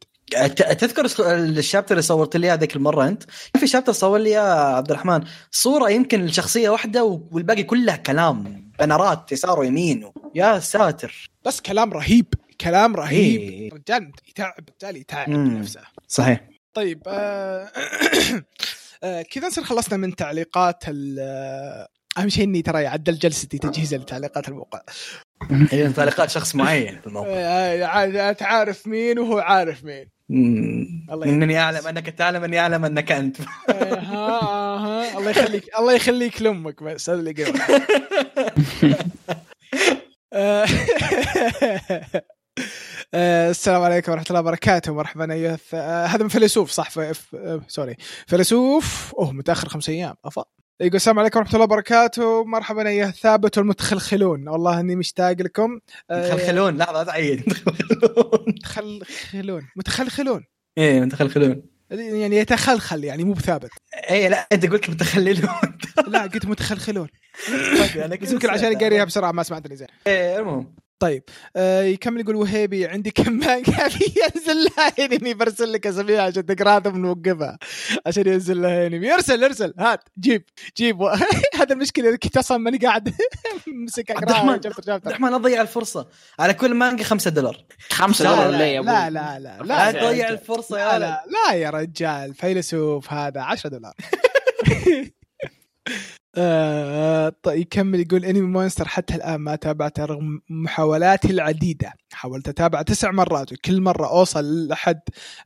تذكر الشابتر اللي صورت لي إياه ذيك المرة أنت؟ في شابتر صور لي يا عبد الرحمن صورة يمكن الشخصيه واحدة والباقي كلها كلام. بنرات يسار ويمين يا ساتر. بس كلام رهيب. كلام رهيب. إيه. رجال يتعب رجال يتعب مم. نفسه. صحيح. طيب آه كذا نصير خلصنا من تعليقات ال- آه، أهم شيء إني ترى عدل جلستي تجهيزا لتعليقات الموقع. هي تعليقات شخص معين في الموقع. آه، آه، أنت عارف مين وهو عارف مين. الله. إنني أعلم أنك تعلم أني أعلم أنك أنت. آه، ها آه، ها. الله يخليك الله يخليك لأمك بس هذا اللي قبل. آه، السلام عليكم ورحمة الله وبركاته. مرحبا الث- آه، هذا من فيلسوف صح؟ ف... ف... آه، سوري. فيلسوف أوه متأخر خمس أيام. أفا. يقول السلام عليكم ورحمة الله وبركاته. مرحبا أيها الثابت والمتخلخلون. والله إني مشتاق لكم. آه، متخلخلون لحظة تعيد. متخلخلون. متخلخلون. متخلخلون. إيه متخلخلون. يعني يتخلخل يعني مو بثابت. إيه لا أنت قلت متخللون. لا قلت متخلخلون. بس يمكن عشان قاريها بسرعة ما سمعتني زين. إيه المهم. طيب آه يكمل يقول وهيبي عندي كم مانجا ينزل لها انمي برسل لك اسابيع عشان تقراها ثم نوقفها عشان ينزل لها انمي ارسل ارسل هات جيب جيب. هذا المشكلة كنت أصلا ماني قاعد أمسك أقراها. عبد الرحمن لا تضيع الفرصة. على كل مانجا 5 دولار. 5 لا دولار لا لا أبوي؟ لا لا لا لا تضيع الفرصة لا يا لا, لا يا رجال. فيلسوف هذا 10 دولار. آه، طيب يكمل يقول انمي مونستر حتى الآن ما تابعته رغم محاولاتي العديدة. حاولت أتابع تسع مرات وكل مرة أوصل لحد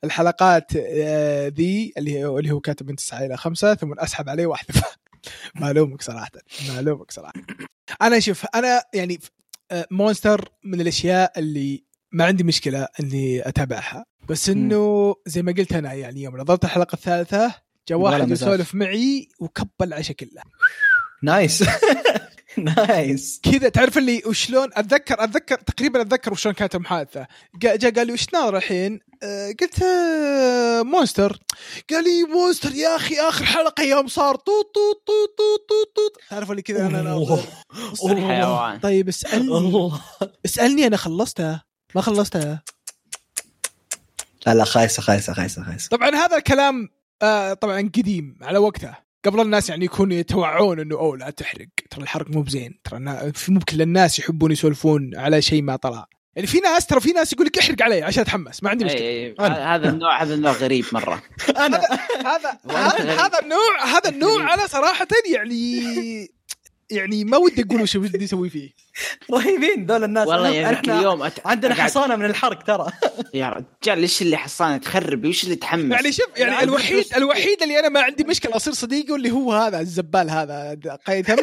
الحلقات آه، ذي اللي هو اللي هو كاتب من تسعة إلى خمسة ثم أسحب عليه وأحذفه. ما الومك صراحة ما الومك صراحة. أنا شوف أنا يعني آه، Monster من الأشياء اللي ما عندي مشكلة إني أتابعها. بس إنه زي ما قلت أنا يعني يوم نظرت الحلقة الثالثة جاء واحد. يسولف معي وكب العشاء كله nice. nice. كذا تعرف اللي وشلون اتذكر اتذكر تقريبا أتذكر وشلون كانت المحادثه جاء جا قال لي وش ناظر الحين؟ آه، قلت آه، مونستر. قال لي مونستر يا أخي آخر حلقة يوم صار طوط طوط طوط طوط طوط. طوط تعرف اللي كذا أنا ناظر طيب اسألني. اسألني أنا خلصتها. ما خلصتها. لا لا خايسة خايسة خايسة خايسة. طبعا هذا الكلام آه طبعا قديم على وقته قبل الناس يعني يكونوا يتوعون إنه أوه لا تحرق. ترى الحرق مو بزين. ترى مو كل الناس يحبون يسولفون على شيء ما طلع. يعني في ناس ترى في ناس يقول لك احرق علي عشان أتحمس. ما عندي إي- مشكلة. إي، أنا. هذا النوع هذا النوع غريب مرة. أنا هذا. هذا النوع هذا النوع أنا صراحة يعني يعني ما ودي أقول وش بدي أسوي فيه. رهيبين ذول الناس. والله يا ذاك إحنا اليوم أت... عندنا أقعد- حصانة من الحرق ترى. يا رجال إيش اللي حصانة تخرب إيش اللي تحمس؟ يعني شوف يعني لا، الوحيد بس- الوحيد اللي أنا ما عندي مشكلة أصير صديقه اللي هو هذا الزبال هذا قيثم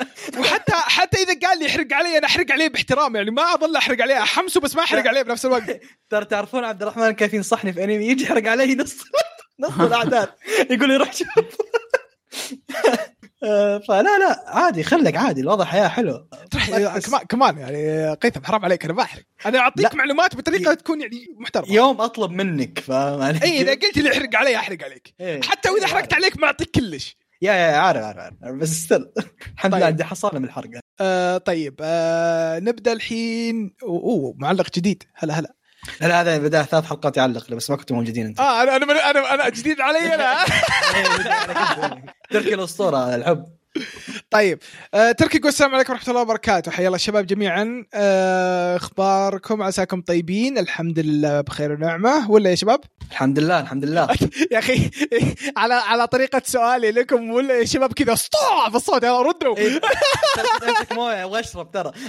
وحتى حتى إذا قال لي احرق علي أنا أحرق عليه باحترام يعني ما اظل أحرق عليه أحمسه بس ما أحرق عليه بنفس الوقت. ترى تعرفون عبد الرحمن كيف ينصحني في أنمي؟ يجي يحرق علي نص نص الأعداد. يقول لي روح شوف. فلا لا عادي خلك عادي الوضع حياة حلوة ترى كمان يعني قيثم حرام عليك أنا بحرق أنا أعطيك. معلومات بطريقة تكون يعني محترمة. يوم أطلب منك فاهم؟ اي إذا قلت لي أحرق علي أحرق عليك. إيه. حتى وإذا حرقت عليك ما أعطيك كلش. يا يا عارف عارف عارف. بس ستيل الحمد طيب. لله عندي حصانه من الحرق. آه طيب. آه نبدأ الحين. اوه معلق جديد. هلا هلا. لا هذا بدا ثلاث حلقات يعلق بس ما كنتوا موجودين انت آه أنا أنا أنا, أنا جديد علي أنا. تركي الأسطورة الحب. طيب آه تركي يقول السلام عليكم ورحمة الله وبركاته. حيا الله الشباب جميعا. آه أخباركم؟ عساكم طيبين؟ الحمد لله بخير ونعمة. ولا يا شباب؟ الحمد لله الحمد لله. يا أخي على على طريقة سؤالي لكم. ولا يا شباب كذا؟ اسطوع بالصوت ردوا. إيه، امسك موية واشرب ترى.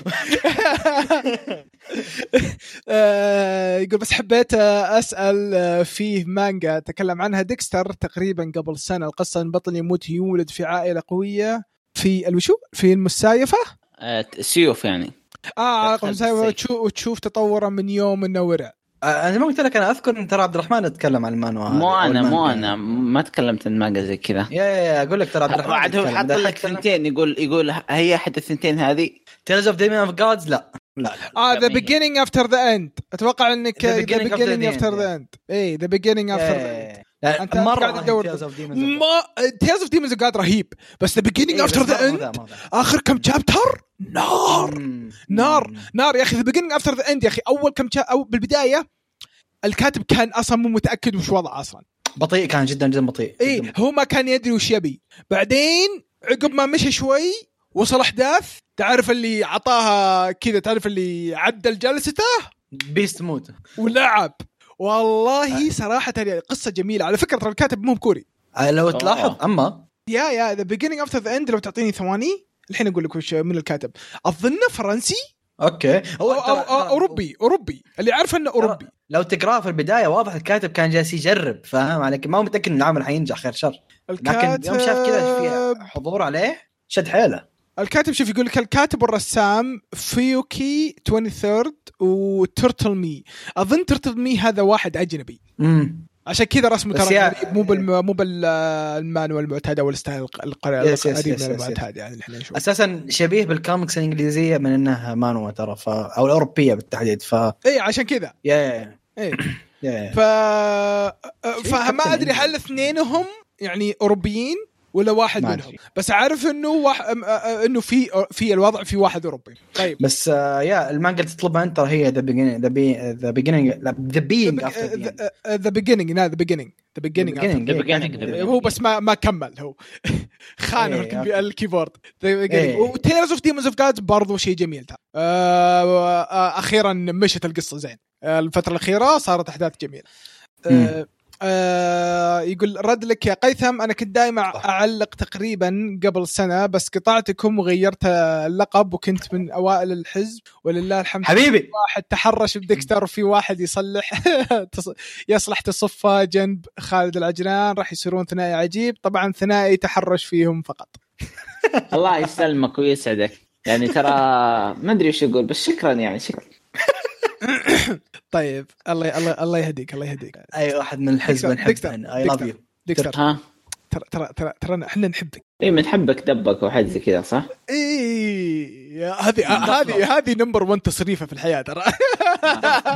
آه، يقول بس حبيت أسأل آه، فيه مانجا تكلم عنها. ديكستر تقريبا قبل سنة. القصة ان بطل يموت يولد في عائلة قوية. في الوشو في المسايفه آه، سيوف يعني. آه بالسيف. وتشوف, تطوره من يوم إنه ورع. آه، أنا ما قلت لك أنا أذكر إن ترى عبد الرحمن اتكلم عن ال manhwa مو أنا مو. أنا. ما تكلمت عن مانجا زي كذا. yeah yeah yeah أقول لك ترى عبد الرحمن بعد هو. حاط دحين لك. ثنتين. يقول يقول هي أحد الثنتين هذه؟ Tales of Demon of Gods لا. لا آه ذا جميل. beginning after the end أتوقع إنك The ذا beginning after بيجيننج the افتر end, the end اي the beginning after the end إيه. أنت مرة قاعد تدور- of ما Tales of Demons God رهيب. بس the beginning إيه، after the end آخر كم chapter نار. نار. نار يا أخي the beginning after the end يا أخي. أول كم شا... أو بالبداية الكاتب كان أصلا مو متأكد وش وضعه أصلا. بطيء كان جدا جدا بطيء اي هو ما كان يدري وش يبي. بعدين عقب ما مشى شوي وصل أحداث. تعرف اللي عطاها كذا تعرف اللي عدل جلسته. beast mode ولعب. والله صراحة يعني قصة جميلة. على فكرة ترى الكاتب مو كوري آه، لو أوه. تلاحظ أما؟ yeah yeah the beginning after the end لو تعطيني ثواني الحين أقول لك وش من الكاتب. اظنه فرنسي؟ okay. أو, هو أو, ترى- أو ترى- أوروبي أوروبي. اللي عارفه إنه أوروبي. لو تقرأه في البداية واضح الكاتب كان جالس يجرب فاهم عليك؟ ما هو متأكد إن العمل حينجح خير شر. لكن يوم شاف كذا في حضور عليه شد حيله. الكاتب شوف يقول لك الكاتب والرسام Fuyuki 23 و TurtleMe أظن TurtleMe هذا واحد أجنبي. امم عشان كذا رسمه ترى يا- غريب مو بال مو بال manhwa المعتاد أو ال style القريب من yes- المعتاد يعني اللي إحنا نشوفه. أساسا شبيه بالكوميكس الإنجليزية من إنها manhwa ترى ف... أو الأوروبية بالتحديد ف اي عشان كذا. yeah yeah اي yeah ف فما أدري هل. اثنينهم يعني أوروبيين؟ ولا واحد منهم. بس عارف إنه واحد إنه في في الوضع في واحد أوروبي. طيب. بس آه yeah المانجا اللي تطلبها أنت هي the beginning the beginning the being the the beginning the beginning The beginning, the beginning. هو بس ما ما كمل هو. خانه okay. ال keyboard. إيه. و Tales of Demons and Gods برضو شيء جميل ترى. آه، آه، أخيرا مشت القصة زين. آه، الفترة الأخيرة صارت أحداث جميلة. آه، يقول رد لك يا قيثم أنا كنت دائما أعلق تقريبا قبل سنة بس قطعتكم وغيرت اللقب وكنت من أوائل الحزب. ولله الحمد. حبيبي. واحد تحرش بديكستر وفي واحد يصلح. يصلح تصفه جنب خالد العجلان راح يصيرون ثنائي عجيب. طبعا ثنائي تحرش فيهم فقط. الله يسلمك ويسعدك. يعني ترى ما أدري وش أقول بس شكرا يعني شكرا طيب الله الله الله يهديك الله يهديك. أي واحد من الحزب نحبه. I love. you ديكستر ها؟ ترى ترى ترى ترى إحنا نحبك. إي بنحبك دبك وحد زي كذا صح؟ إي هذه هذه هذه number 1 تصريفة في الحياة ترى.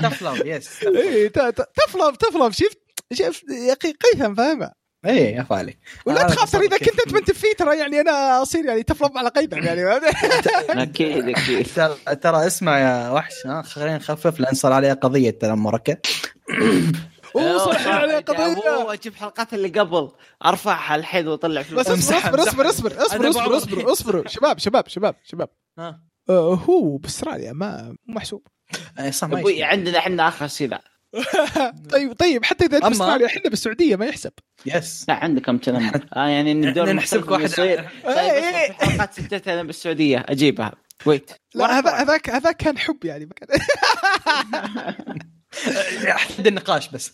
tough love yes إي ت- ت- tough love tough love شفت شفت يا أخي قيثم فاهمها اي يا فالي. ولا تخاف ترى إذا كنت أنت منتف فيه ترى يعني أنا أصير يعني تفلف على قيثم يعني. أكيد أكيد. ترى ترى اسمع يا وحش ها خلينا نخفف لأن صار عليه قضية تنمرك أوه صح عليه قضية. أجيب حلقات اللي قبل. أرفعها الحين وأطلع فلوس. بس اصبر اصبر. اصبر اصبر اصبر اصبر الحين. اصبر شباب شباب شباب شباب. ها. آه، هو بأستراليا ما مو محسوب. إيه، صح ما. عندنا إحنا آخر سلع طيب طيب حتى إذا أما- باستراليا إحنا بالسعودية ما يحسب. يس لا عندكم تنمر آه يعني إن الدور نحسبك واحد في حلقات ستة أنا بالسعودية أجيبها. ويت لا هذا هذاك هذاك كان حب يعني ما كان- حد النقاش بس.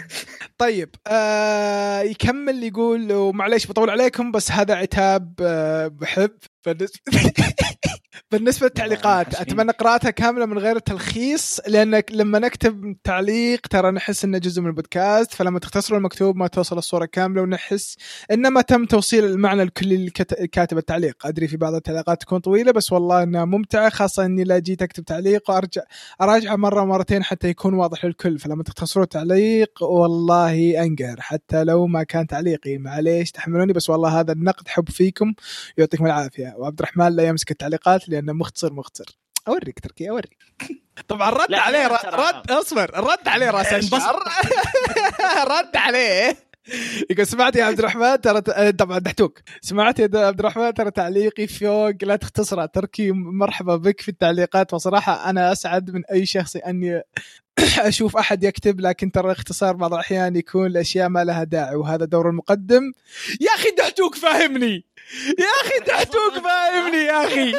طيب آه يكمل يقول ومعليش بطول عليكم بس هذا عتاب آه بحب. بالنسبة بالنسبة للتعليقات. أتمنى قراءتها كاملة من غير تلخيص لأنك لما نكتب تعليق ترى نحس إنه جزء من البودكاست فلما تختصروا المكتوب ما توصل الصورة كاملة ونحس إنما تم توصيل المعنى الكلي لكاتب التعليق. أدري في بعض التعليقات تكون طويلة بس والله إنها ممتعة خاصة إني لا جيت أكتب تعليق وأرجع أراجعه مرة مرتين حتى يكون واضح للكل. فلما تختصروا التعليق والله أنقهر حتى لو ما كان تعليقي معليش تحملوني بس والله هذا النقد حب فيكم يعطيكم العافية. وعبد الرحمن لا يمسك التعليقات لأنه مختصر مختصر. أوريك تركي أوريك. طبعا رد عليه ترى- رد اصبر رد عليه رأس. الشعر. رد عليه. يقول سمعت يا عبد الرحمن ترى ت- طبعا دحتوك. سمعت يا عبد الرحمن ترى تعليقي فوق لا تختصره تركي مرحبا بك في التعليقات. وصراحة أنا أسعد من أي شخص أني أشوف أحد يكتب لكن ترى الاختصار بعض الأحيان يكون الأشياء ما لها داعي وهذا دور المقدم. يا أخي دحتوك فاهمني. يا أخي دحتوك فاهمني يا أخي.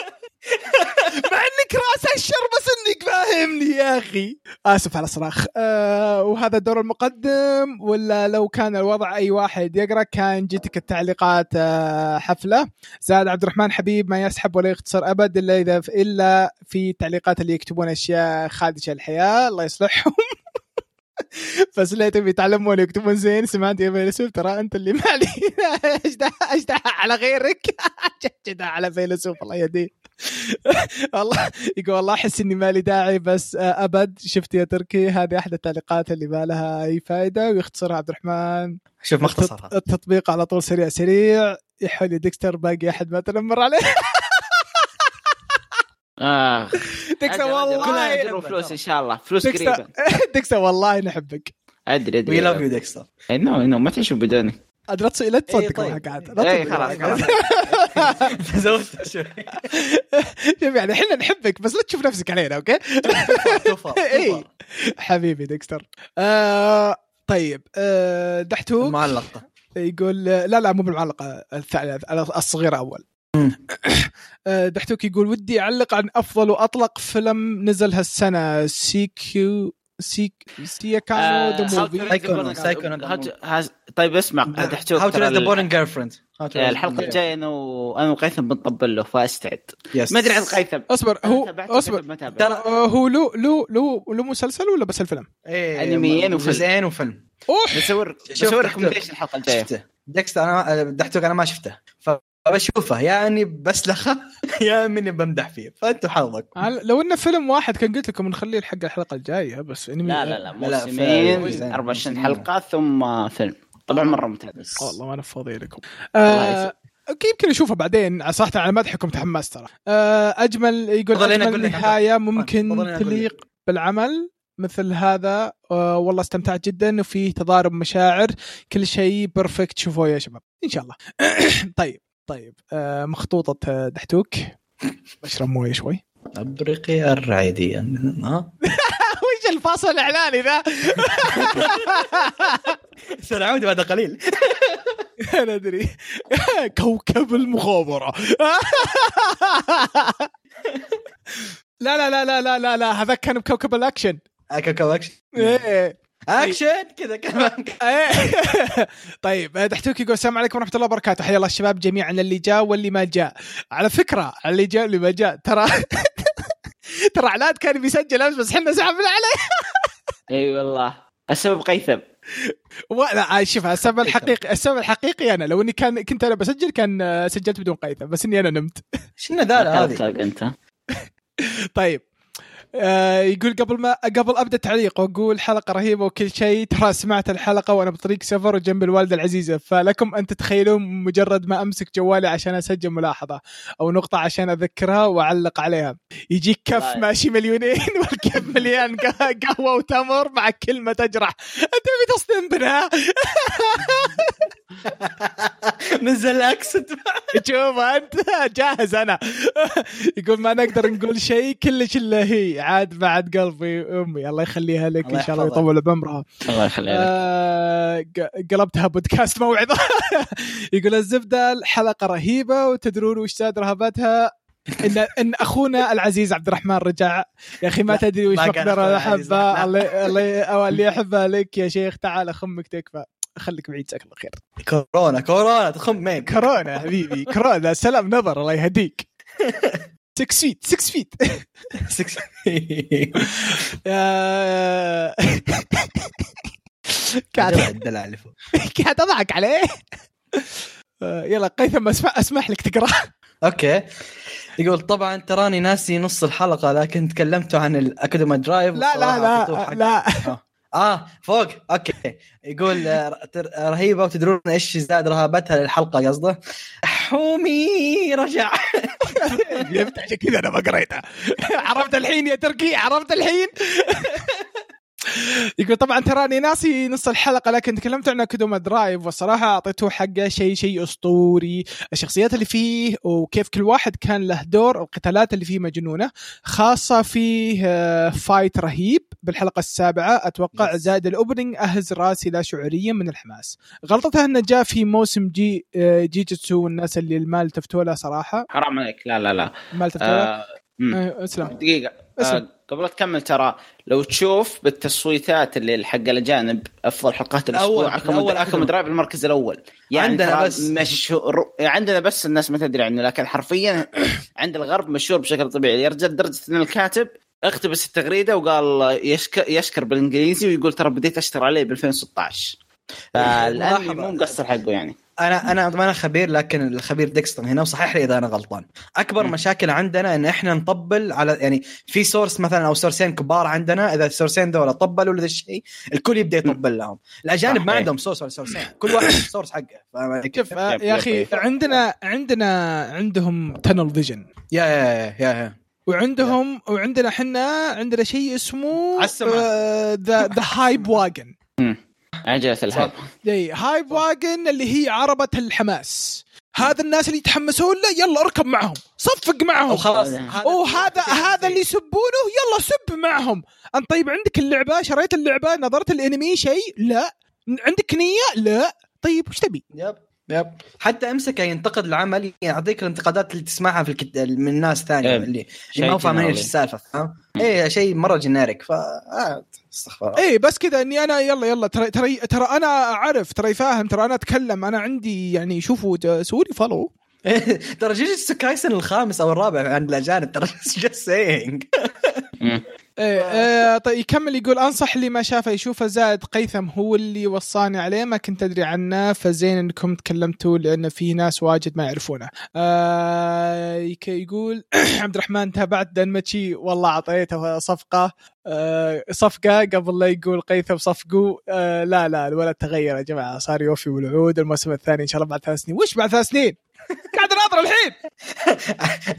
مع إنك رأس الشر بس إنك فاهمني يا أخي. آسف على الصراخ. آه وهذا دور المقدم ولا لو كان الوضع أي واحد يقرأ كان جيتك التعليقات آه حفلة. زاد عبد الرحمن حبيب ما يسحب ولا يختصر أبد إلا إذا إلا في التعليقات اللي يكتبون أشياء خادشه الحياة. الله يصلحهم. بس لا تبي يتعلمون يكتبون زين. سمعت يا فيلسوف ترى أنت اللي ما علينا اجدع أجدع على غيرك. أجدع على فيلسوف الله يهديه والله يقول والله أحس إني مالي داعي بس آه، أبد. شفت يا تركي؟ هذه أحد التعليقات اللي ما لها أي فائده ويختصرها عبد الرحمن. شوف مختصرها التطبيق على طول سريع سريع. يحول يا ديكستر باقي أحد ما تنمر عليه. اخ أدري- والله. فلوس إن شاء الله. فلوس قريبا. ديكستر والله نحبك أدري we love ادري you ديكستر. انه انه ما تعيشوا بدوني عاد لا تص- لا تصدق إيه، طيب. عاد لا اي تصدق خلاص. خلاص. زودت شوي. شوف يعني إحنا نحبك بس لا تشوف نفسك علينا okay؟ إيه. حبيبي ديكستر آه طيب آه دحتوك؟ معلقة يقول لا لا مو بالمعلقة الثانية الصغيرة أول. آه، دحتوك يقول ودي أعلق عن أفضل وأطلق فيلم نزل هالسنة. Saekano Saek Saekano the movie. Saekano- Saekano the movie. طيب اسمع How to Raise a Boring Girlfriend الحلقة الجاية أنا وأنا وقيثم بنطبل له فأستعد. yes ما أدري عن قيثم. أصبر هو أصبر. ترى آه، هو له له له له مسلسل ولا بس الفيلم؟ إيه أنميين وفيلم. جزئين وفيلم. أوه! بصور دحتوك. recommendation الحلقة الجاية. شفته. ديكستر أنا دحتوك أنا ما شفته. فبشوفه يا إني بسلخه يا إني بمدح فيه فأنتوا حظك. على- لو إنه فيلم واحد كان قلت لكم نخليه حق الحلقة الجاية بس انمي لا لا لا موسمين موسمين. 24 حلقة ثم فيلم. طبعا مرة ممتاز. والله ما أنا فاضي لكم. الله آه okay يمكن أشوفه بعدين صراحة على مدحكم تحمست ترى. آه أجمل يقول أجمل. نهاية ممكن. تليق بالعمل مثل هذا. آه والله استمتعت جدا وفيه تضارب مشاعر كل شيء perfect شوفوه يا شباب. إن شاء الله. طيب. طيب آه مخطوطة آه، دحتوك. بشرب موية شوي. أبرقي أرعدي ها؟ وش الفاصل الإعلاني ذا؟ سنعود بعد قليل. أنا أدري. كوكب المغامرة. لا لا لا لا لا لا لا هذا كان بكوكب الأكشن. كوكب اكشن إيه. اكشن كذا كمان إيه. طيب دحتوك يقول السلام عليكم ورحمة الله وبركاته. حيا الله الشباب جميعا اللي جاء واللي ما جاء. على فكرة اللي جاء واللي ما جاء. ترى ترى عناد كان بيسجل أمس بس إحنا سحبنا عليه. إي والله. السبب قيثم. لا شوف السبب الحقيقي السبب الحقيقي أنا لو إني كان كنت أنا بسجل كان آه، سجلت بدون قيثم بس إني أنا نمت. شنو ذا هذه؟ أنت. طيب. آه يقول قبل ما قبل أبدأ تعليق وأقول حلقة رهيبة وكل شيء. ترى سمعت الحلقة وأنا بطريق سفر وجنب الوالدة العزيزة فلكم أن تتخيلون مجرد ما أمسك جوالي عشان أسجل ملاحظة أو نقطة عشان أذكرها وأعلق عليها. يجيك كف. ماشي مليونين والكف مليان قه- قهوة وتمر مع كلمه تجرح. أنت تبي تصدم بنا؟ نزل الاكسنت شوف أنت جاهز أنا. يقول ما نقدر نقول شيء كلش إلا هي. عاد بعد قلبي أمي. الله يخليها لك. الله إن شاء الله. ويطول بعمرها. الله يخليك آه ق- قلبتها بودكاست موعظة. يقول الزبده الحلقة رهيبة وتدرون وش زاد رهبتها؟ ان إن أخونا العزيز عبد الرحمن رجع. يا أخي ما تدري وش مقدر. أحبه. الله الله اللي احبه لك يا شيخ. تعال خمك تكفى. خليك بعيد جزاك الله خير. كورونا كورونا تخم مين؟ كورونا حبيبي كورونا. سلام نظر الله يهديك. 6 feet 6 feet six آه، قاعد الدلع اللي فوق. قاعد اضحك عليه. آه، يلا قيثم اسمح أسمح لك تقرأ. okay. يقول طبعا تراني ناسي نص الحلقة لكن تكلمتوا عن Akudama Drive لا لا لا لا. آه فوق okay. يقول آه، تر- رهيبة وتدرون إيش زاد رهابتها للحلقة قصده؟ حومي رجع. يفتح عشان كذا أنا ما قريتها عرفت الحين يا تركي؟ عرفت الحين؟ يقول طبعا تراني ناسي نص الحلقة لكن تكلمت عن Akudama Drive والصراحة أعطيته حقه شيء شيء أسطوري. الشخصيات اللي فيه وكيف كل واحد كان له دور القتالات اللي فيه مجنونة خاصة فيه آه، fight رهيب. بالحلقة السابعة أتوقع Yes. زائد ال opening أهز راسي لا شعوريا من الحماس غلطتها أنه جاء في موسم جي آه، جيجيتسو والناس اللي ما التفتوا له صراحة حرام عليك لا لا لا ما التفتوا له آه. آه، اسلم دقيقة اسلم. آه قبل لا تكمل ترى لو تشوف بالتصويتات اللي حق الاجانب افضل حلقات الأول، الأسبوع Akudama. Drive المركز الأول يعني عندنا بس. مشهور عندنا بس الناس ما تدري عنه لكن حرفيا عند الغرب مشهور بشكل طبيعي يا رجال لدرجه إن الكاتب اقتبس التغريدة وقال يشكر, يشكر بالإنجليزي ويقول ترى بديت اشتغل عليه ب 2016 فالانمي. مو مقصر حقه يعني أنا أنا ما أنا خبير لكن الخبير ديكستر هنا وصحح لي إذا أنا غلطان أكبر مم. مشاكل عندنا إن إحنا نطبل على يعني في source مثلا أو سورسين كبار عندنا إذا السورسين دول طبلوا لذا الشيء الكل يبدأ يطبل لهم الأجانب ما. عندهم source ولا سورسين كل واحد source حقه؟ شوف آه، يا أخي. عندنا عندنا عندهم tunnel vision يا يا يا, يا, يا. وعندهم وعندنا إحنا عندنا شيء اسمه. ذا ذا hype wagon عجلة ال hype. إي hype wagon اللي هي عربة الحماس. هذا الناس اللي يتحمسون له يلا اركب معهم. صفق معهم. خلاص وهذا هذا اللي يسبونه يلا سب معهم. أنت طيب عندك اللعبة؟ شريت اللعبة؟ نظرت الانمي؟ شيء؟ لا. عندك نية؟ لا. طيب وش تبي؟ yep. yep حتى أمسكه ينتقد العمل يعطيك الانتقادات اللي تسمعها في الكت... من الناس ثانية yep. اللي شيء اللي ما فاهمين إيش. السالفة فاهم؟ إيه شيء مرة generic ف آه، استغفر الله إيه بس كذا إني أنا يلا يلا ترى ترى ترى أنا أعرف ترى فاهم ترى أنا أتكلم أنا عندي يعني شوفوا لي follow ترى جيجيتسو كايسن الخامس أو الرابع عند الأجانب ترى just saying. مم. إيه طيب يكمل يقول أنصح اللي ما شافه يشوفه زائد قيثم هو اللي وصاني عليه ما كنت أدري عنه فزين إنكم تكلمتوا لأن في ناس واجد ما يعرفونه. آه يقول عبد الرحمن تابعت دنماتشي والله أعطيته صفقة. آه صفقة قبل لا يقول قيثم صفقوا آه لا لا الولد تغير يا جماعة صار يوفي والعود الموسم الثاني إن شاء الله بعد ثلاث سنين. وش بعد ثلاث سنين؟ قاعد اناظر الحين.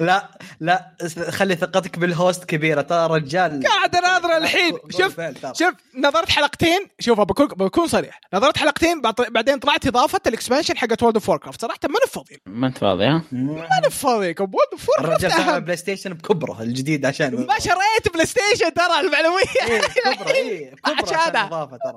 لا لا خلي ثقتك بال host كبيرة. ترى رجال. قاعد اناظر الحين. شوف شوف نظرت حلقتين. شوف بكون بكون صريح. نظرت حلقتين بعد- بعدين طلعت إضافة ال expansion حقت World of Warcraft صراحة ماني فاضي ما انت فاضي ها؟ ماني فاضيكم World of الرجال بلاي ستيشن بكبره الجديد عشان ما شريت بلاي ستيشن ترى للمعلومية. إيه، كبره إيه كبره عشان. إضافة ترى.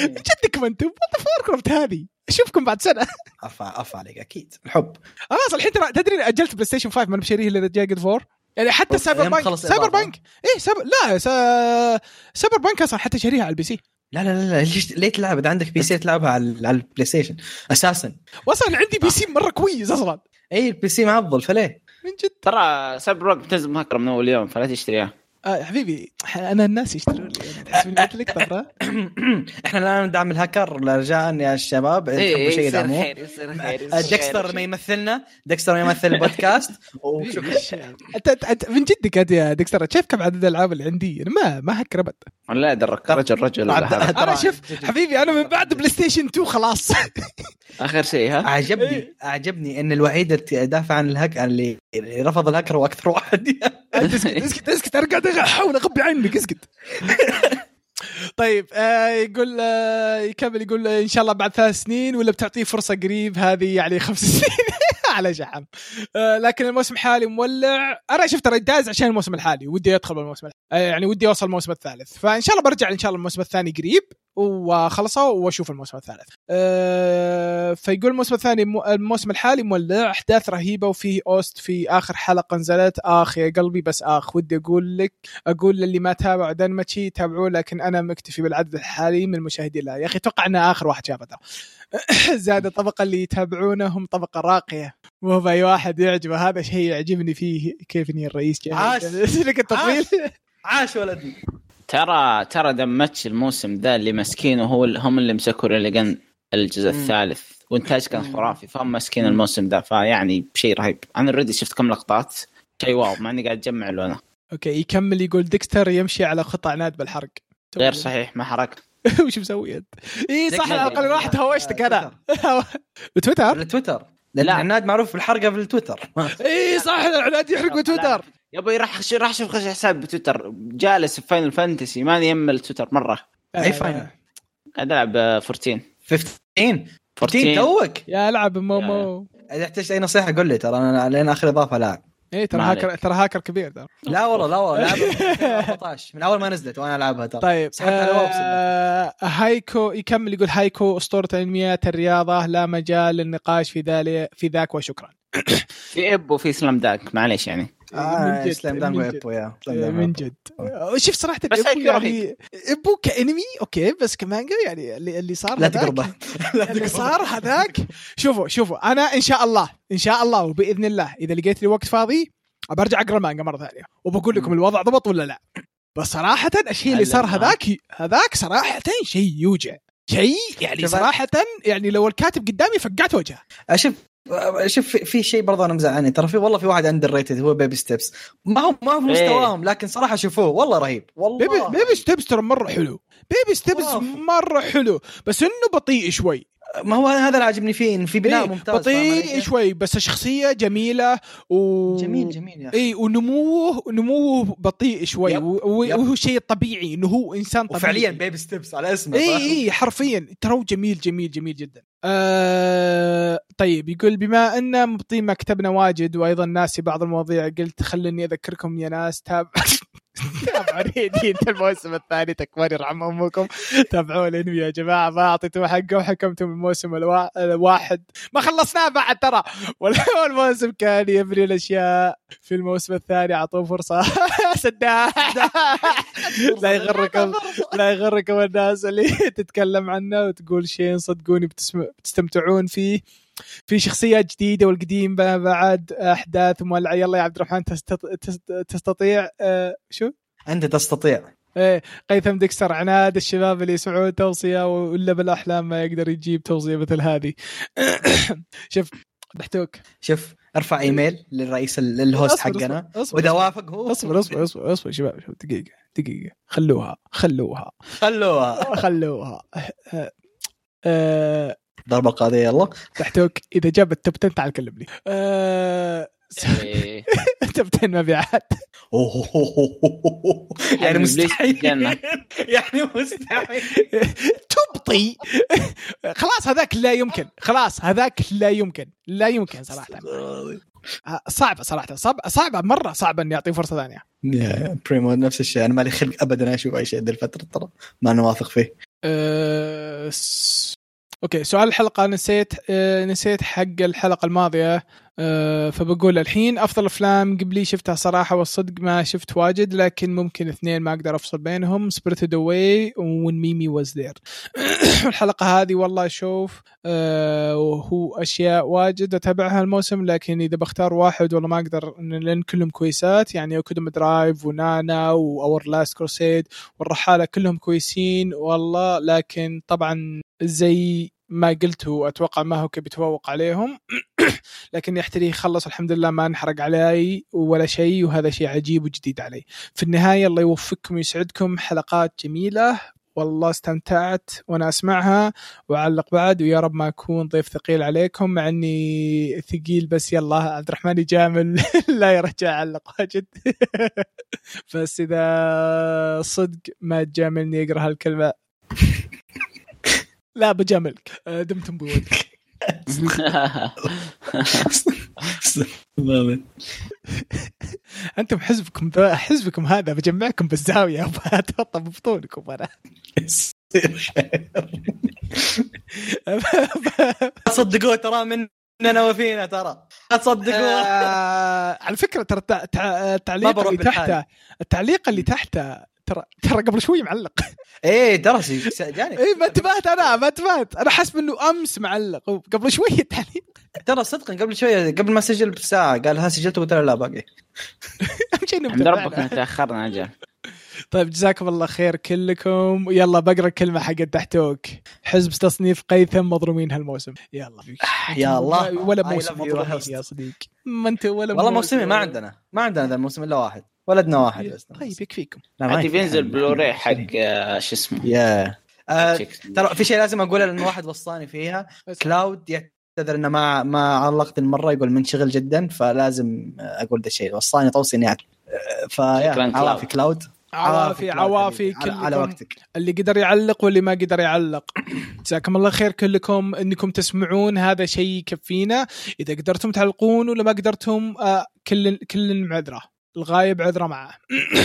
إيه. جدكم أنتم World of Warcraft هذه. أشوفكم بعد سنة. عفا عفا عليك أكيد. الحب. خلاص الحين ترى تدري أجلت بلاي ستيشن 5 ما أنا بشريه الا جاي فور يعني حتى Cyberpunk Cyber. punk. إيه سايبر لا سا... Cyberpunk أصلا حتى شاريها على ال PC. لا لا لا لا ليش ليه تلعب؟ إذا عندك PC تلعبها على على البلاي ستيشن أساسا. واصلا عندي PC مرة كويس أصلا. اي ال PC معضل فليه؟ من جد. ترى Cyberpunk بتنزل مهكره من أول يوم فلا تشتريها. آه يا حبيبي أنا الناس يشترون لي. أنا تحس إني قلت لك ترى إحنا الآن ندعم الهاكر رجاء يا الشباب. إيه، تحبوا شيء يدعموه آه، ديكستر. ما يمثلنا. ديكستر ما يمثل البودكاست. وشكرا. أنت أنت من جدك أنت يا ديكستر؟ شايف كم عدد الألعاب اللي عندي؟ أنا ما ما هكر ابد لا درك رجل رجل أنا شوف حبيبي أنا من بعد بلاي ستيشن 2 خلاص. آخر شيء ها؟ أعجبني أعجبني إن الوحيد اللي دافع عن الهك اللي رفض الهكر هو أكثر واحد. اسكت اسكت اسكت قاعد أحاول أغبي عنك اسكت طيب آه يقول آه يكمل يقول إن شاء الله بعد ثلاث سنين ولا بتعطيه فرصة قريب؟ هذه يعني خمس سنين. على شحم. آه لكن الموسم الحالي مولع. أنا شفت ترى داز عشان الموسم الحالي ودي أدخل بالموسم الحالي. آه يعني ودي أوصل الموسم الثالث. فإن شاء الله برجع إن شاء الله الموسم الثاني قريب وخلصه وأشوف الموسم الثالث. أه فيقول الموسم الثاني مو- الموسم الحالي مولع أحداث رهيبة وفيه أوست في آخر حلقة نزلت. آخ يا قلبي بس آخ ودي أقول لك أقول للي ما تابعوا دنماتشي تابعوه لكن أنا مكتفي بالعدد الحالي من المشاهدين. له يا أخي أتوقع ان آخر واحد شافه ترى زاد الطبقه اللي يتابعونه هم طبقة راقية. مو بأي واحد يعجبه. هذا شيء يعجبني فيه كيف اني الرئيس. عاش. لك التطويل عاش. ولدي. ترى ترى دمتش الموسم ذا اللي مسكينه هو هم اللي مسكوا ريليجن الجزء مم. الثالث. وإنتاج كان خرافي فهم ماسكين الموسم ذا فيعني شيء رهيب. أنا already شفت كم لقطات. شيء wow مع اني قاعد اجمع له أنا okay يكمل يقول ديكستر يمشي على خطى عناد بالحرق. غير صحيح ما حرق. وش مسوي أنت؟ اي صح. على الاقل راح هوشتك أنا. بتويتر؟ بالتويتر لأن لا. عناد معروف بالحرقه في التويتر. اي صح عناد يحرق بتويتر يا أبوي راح راح أشوف خش حساب بتويتر جالس في Final Fantasy ماني يم التويتر مرة. أي Final قاعد ألعب آه، 14 15 14 14 توك؟ يا العب مومو إذا احتجت أي نصيحة قول لي ترى أنا لين آخر إضافة لاعب إيه ترى هاكر. ترى هاكر كبير ترى. لا والله لا والله لعبها من 2014 من أول ما نزلت وأنا ألعبها ترى. طيب سحبت على وابس آه هايكو يكمل يقول هايكو أسطورة علميات الرياضة لا مجال للنقاش في ذلك في ذاك وشكرا. في إب وفي سلام داك معليش يعني. آه من جد، سلام من دانجو جد. ايبو يا آه، من. جد. آه، شوف صراحة بس يعني ايبو كأنمي أوكي بس كمانجا يعني اللي, اللي صار لا تقربه اللي صار هذاك شوفوا شوفوا أنا إن شاء الله إن شاء الله وبإذن الله إذا لقيت لي وقت فاضي برجع أقرأ المانجا مرة ثانية وبقول لكم الوضع ضبط ولا لا. بس صراحة الشيء اللي صار. هذاك هذاك صراحة شيء يوجع. شيء يعني صراحة يعني لو الكاتب قدامي فقعت وجهه. شوف شوف في- في شيء برضه أنا مزعلني. ترى في والله في واحد underrated هو Baby Steps. ما هو ما هو في إيه. مستواهم لكن صراحة شوفوه والله رهيب. والله. Baby Baby Steps ترى مرة حلو. Baby Steps. مرة حلو. بس إنه بطيء شوي. ما هو هذا اللي عاجبني فيه في بناء إيه ممتاز بطيء؟ شوي بس الشخصيه جميلة و جميل جميل يا أخي اي ونموه نموه بطيء شوي yep، و- yep. وهو شيء طبيعي إنه هو إنسان طبيعي وفعليا Baby Steps على اسمه اي؟ اي حرفيا ترى جميل جميل جميل جدا آه طيب يقول بما أن مبطين ما كتبنا واجد وأيضا ناسي بعض المواضيع قلت خلني أذكركم يا ناس تاب تابعوا ريدين الموسم الثاني تكبر يرحم امكم. تابعوا الانمي يا جماعة ما اعطيتم حقه وحكمتم الموسم الوا... الواحد. ما خلصناه بعد ترى. والموسم كان يبني الأشياء. في الموسم الثاني أعطوه فرصة. سداح لا يغركم لا يغركم الناس اللي تتكلم عنه وتقول شيء صدقوني. بتستمتعون فيه. في شخصيات جديدة والقديم بعد أحداث مولعه يلا يا عبد الرحمن تست... تست... تستطيع آه شو؟ أنت تستطيع. إيه قيثم ديكستر عناد الشباب اللي يسمعون توصية ولا بالأحلام ما يقدر يجيب توصية مثل هذه. شوف دحتوك شوف ارفع إيميل للرئيس ال- الهوست حقنا. وإذا. وافق هو. اصبر اصبر اصبر اصبر شباب دقيقة دقيقة. خلوها خلوها. خلوها. خلوها. آه، آه، ضربة قاضية يلا. تحتوك إذا جاب التوب 10 تعال كلمني. آه،. توب 10 مبيعات. يعني إبليس مستحيل. يعني مستحيل. تبطي. خلاص هذاك لا يمكن. خلاص هذاك لا يمكن. لا يمكن صراحة. آه، صعبة صراحة. صعبه صعبة مرة صعبه إني أعطيه فرصة ثانية. يا بريمو نفس الشيء. أنا مالي خلق ابدا أشوف أي شيء ذي الفترة ترى. ما أنا واثق فيه. س... okay سؤال الحلقة نسيت أه... نسيت حق الحلقة الماضية. فبقول الحين أفضل أفلام قبلي شفتها صراحة والصدق ما شفت واجد لكن ممكن اثنين ما أقدر أفصل بينهم Spirited Away When Marnie Was There الحلقة هذه والله أشوف أه... وهو أشياء واجد أتابعها الموسم لكن إذا بختار واحد والله ما أقدر لأن كلهم كويسات يعني Akudama Drive ونانا و Our Last Crusade والرحالة كلهم كويسين والله لكن طبعا زي ما قلت هو أتوقع ما هو بيتفوق عليهم. لكن يحتري يخلص الحمد لله ما انحرق علي ولا شيء وهذا شيء عجيب وجديد علي. في النهاية الله يوفقكم ويسعدكم حلقات جميلة. والله استمتعت وأنا أسمعها. وأعلق بعد ويا رب ما اكون ضيف ثقيل عليكم مع إني ثقيل بس يلا عبد الرحمن يجامل. لا يرجع اعلق واجد. بس إذا صدق ما تجاملني اقرا هالكلمة. لا بجاملك آه، دمتم بود أنتم حزبكم حزبكم هذا بجمعكم بالزاوية. اتوطى ببطونكم أنا صدقوه ترى مننا وفينا ترى. تصدقوه آه، على فكرة ترى التعليق اللي. تحته التعليق اللي تحته ترى ترى قبل شوي معلق. إيه درسي جاني. اي ما انتبهت أنا ما انتبهت. أنا حاسب إنه أمس معلق. قبل شوي التعليق ترى صدقا قبل شوية قبل ما سجل بساعة قال ها سجلت قلت له لا باقي. أهم شيء إنه عند ربك تأخرنا أجل. طيب جزاكم الله خير كلكم. يلا بقرأ الكلمة حق تحتوك حزب تصنيف قيثم مظلومين هالموسم. يلا. يا الله. ولا موسم مظلومين. يا صديقي. ما أنت ولا والله موسم. موسمي ما عندنا. ما عندنا ذا الموسم إلا واحد. ولدنا واحد بس. طيب يكفيكم. يكفي. بينزل بلوراي حق آه، شو اسمه؟ يا آه،. ترى في شيء لازم أقوله لأنه واحد وصاني فيها. كلاود يعتذر إنه ما ما علقت المرة يقول منشغل جدا فلازم أقول ذا الشيء وصاني توصي إني فيا شكراً كلاود. عوافي كلاود عوافي عوافي حبيبي، على, وقتك. اللي قدر يعلق واللي ما قدر يعلق. جزاكم الله خير كلكم إنكم تسمعون هذا شيء يكفينا. إذا قدرتم تعلقون ولا ما قدرتم آه كل كل معذره الغايب عذره معه.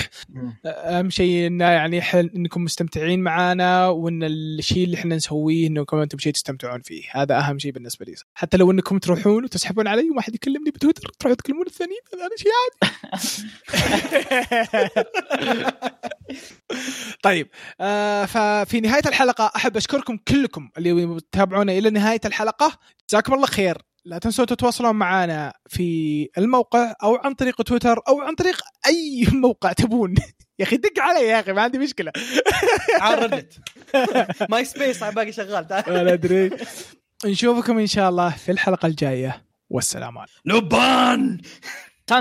أهم شيء إنه يعني حل إنكم مستمتعين معانا وإن الشيء اللي إحنا نسويه انكم أنتم شيء تستمتعون فيه. هذا أهم شيء بالنسبة لي. حتى لو إنكم تروحون وتسحبون علي وما حد يكلمني بتويتر تروحوا تكلمون الثانيين هذا شيء عادي. طيب آه ففي نهاية الحلقة أحب أشكركم كلكم اللي تتابعونا إلى نهاية الحلقة. جزاكم الله خير. لا تنسوا تتواصلون معنا في الموقع أو عن طريق تويتر أو عن طريق أي موقع تبون. يا أخي دق علي يا أخي ما عندي مشكلة. على Reddit MySpace باقي شغال. تعال أنا أدري. نشوفكم إن شاء الله في الحلقة الجاية. والسلام عليكم. لبان!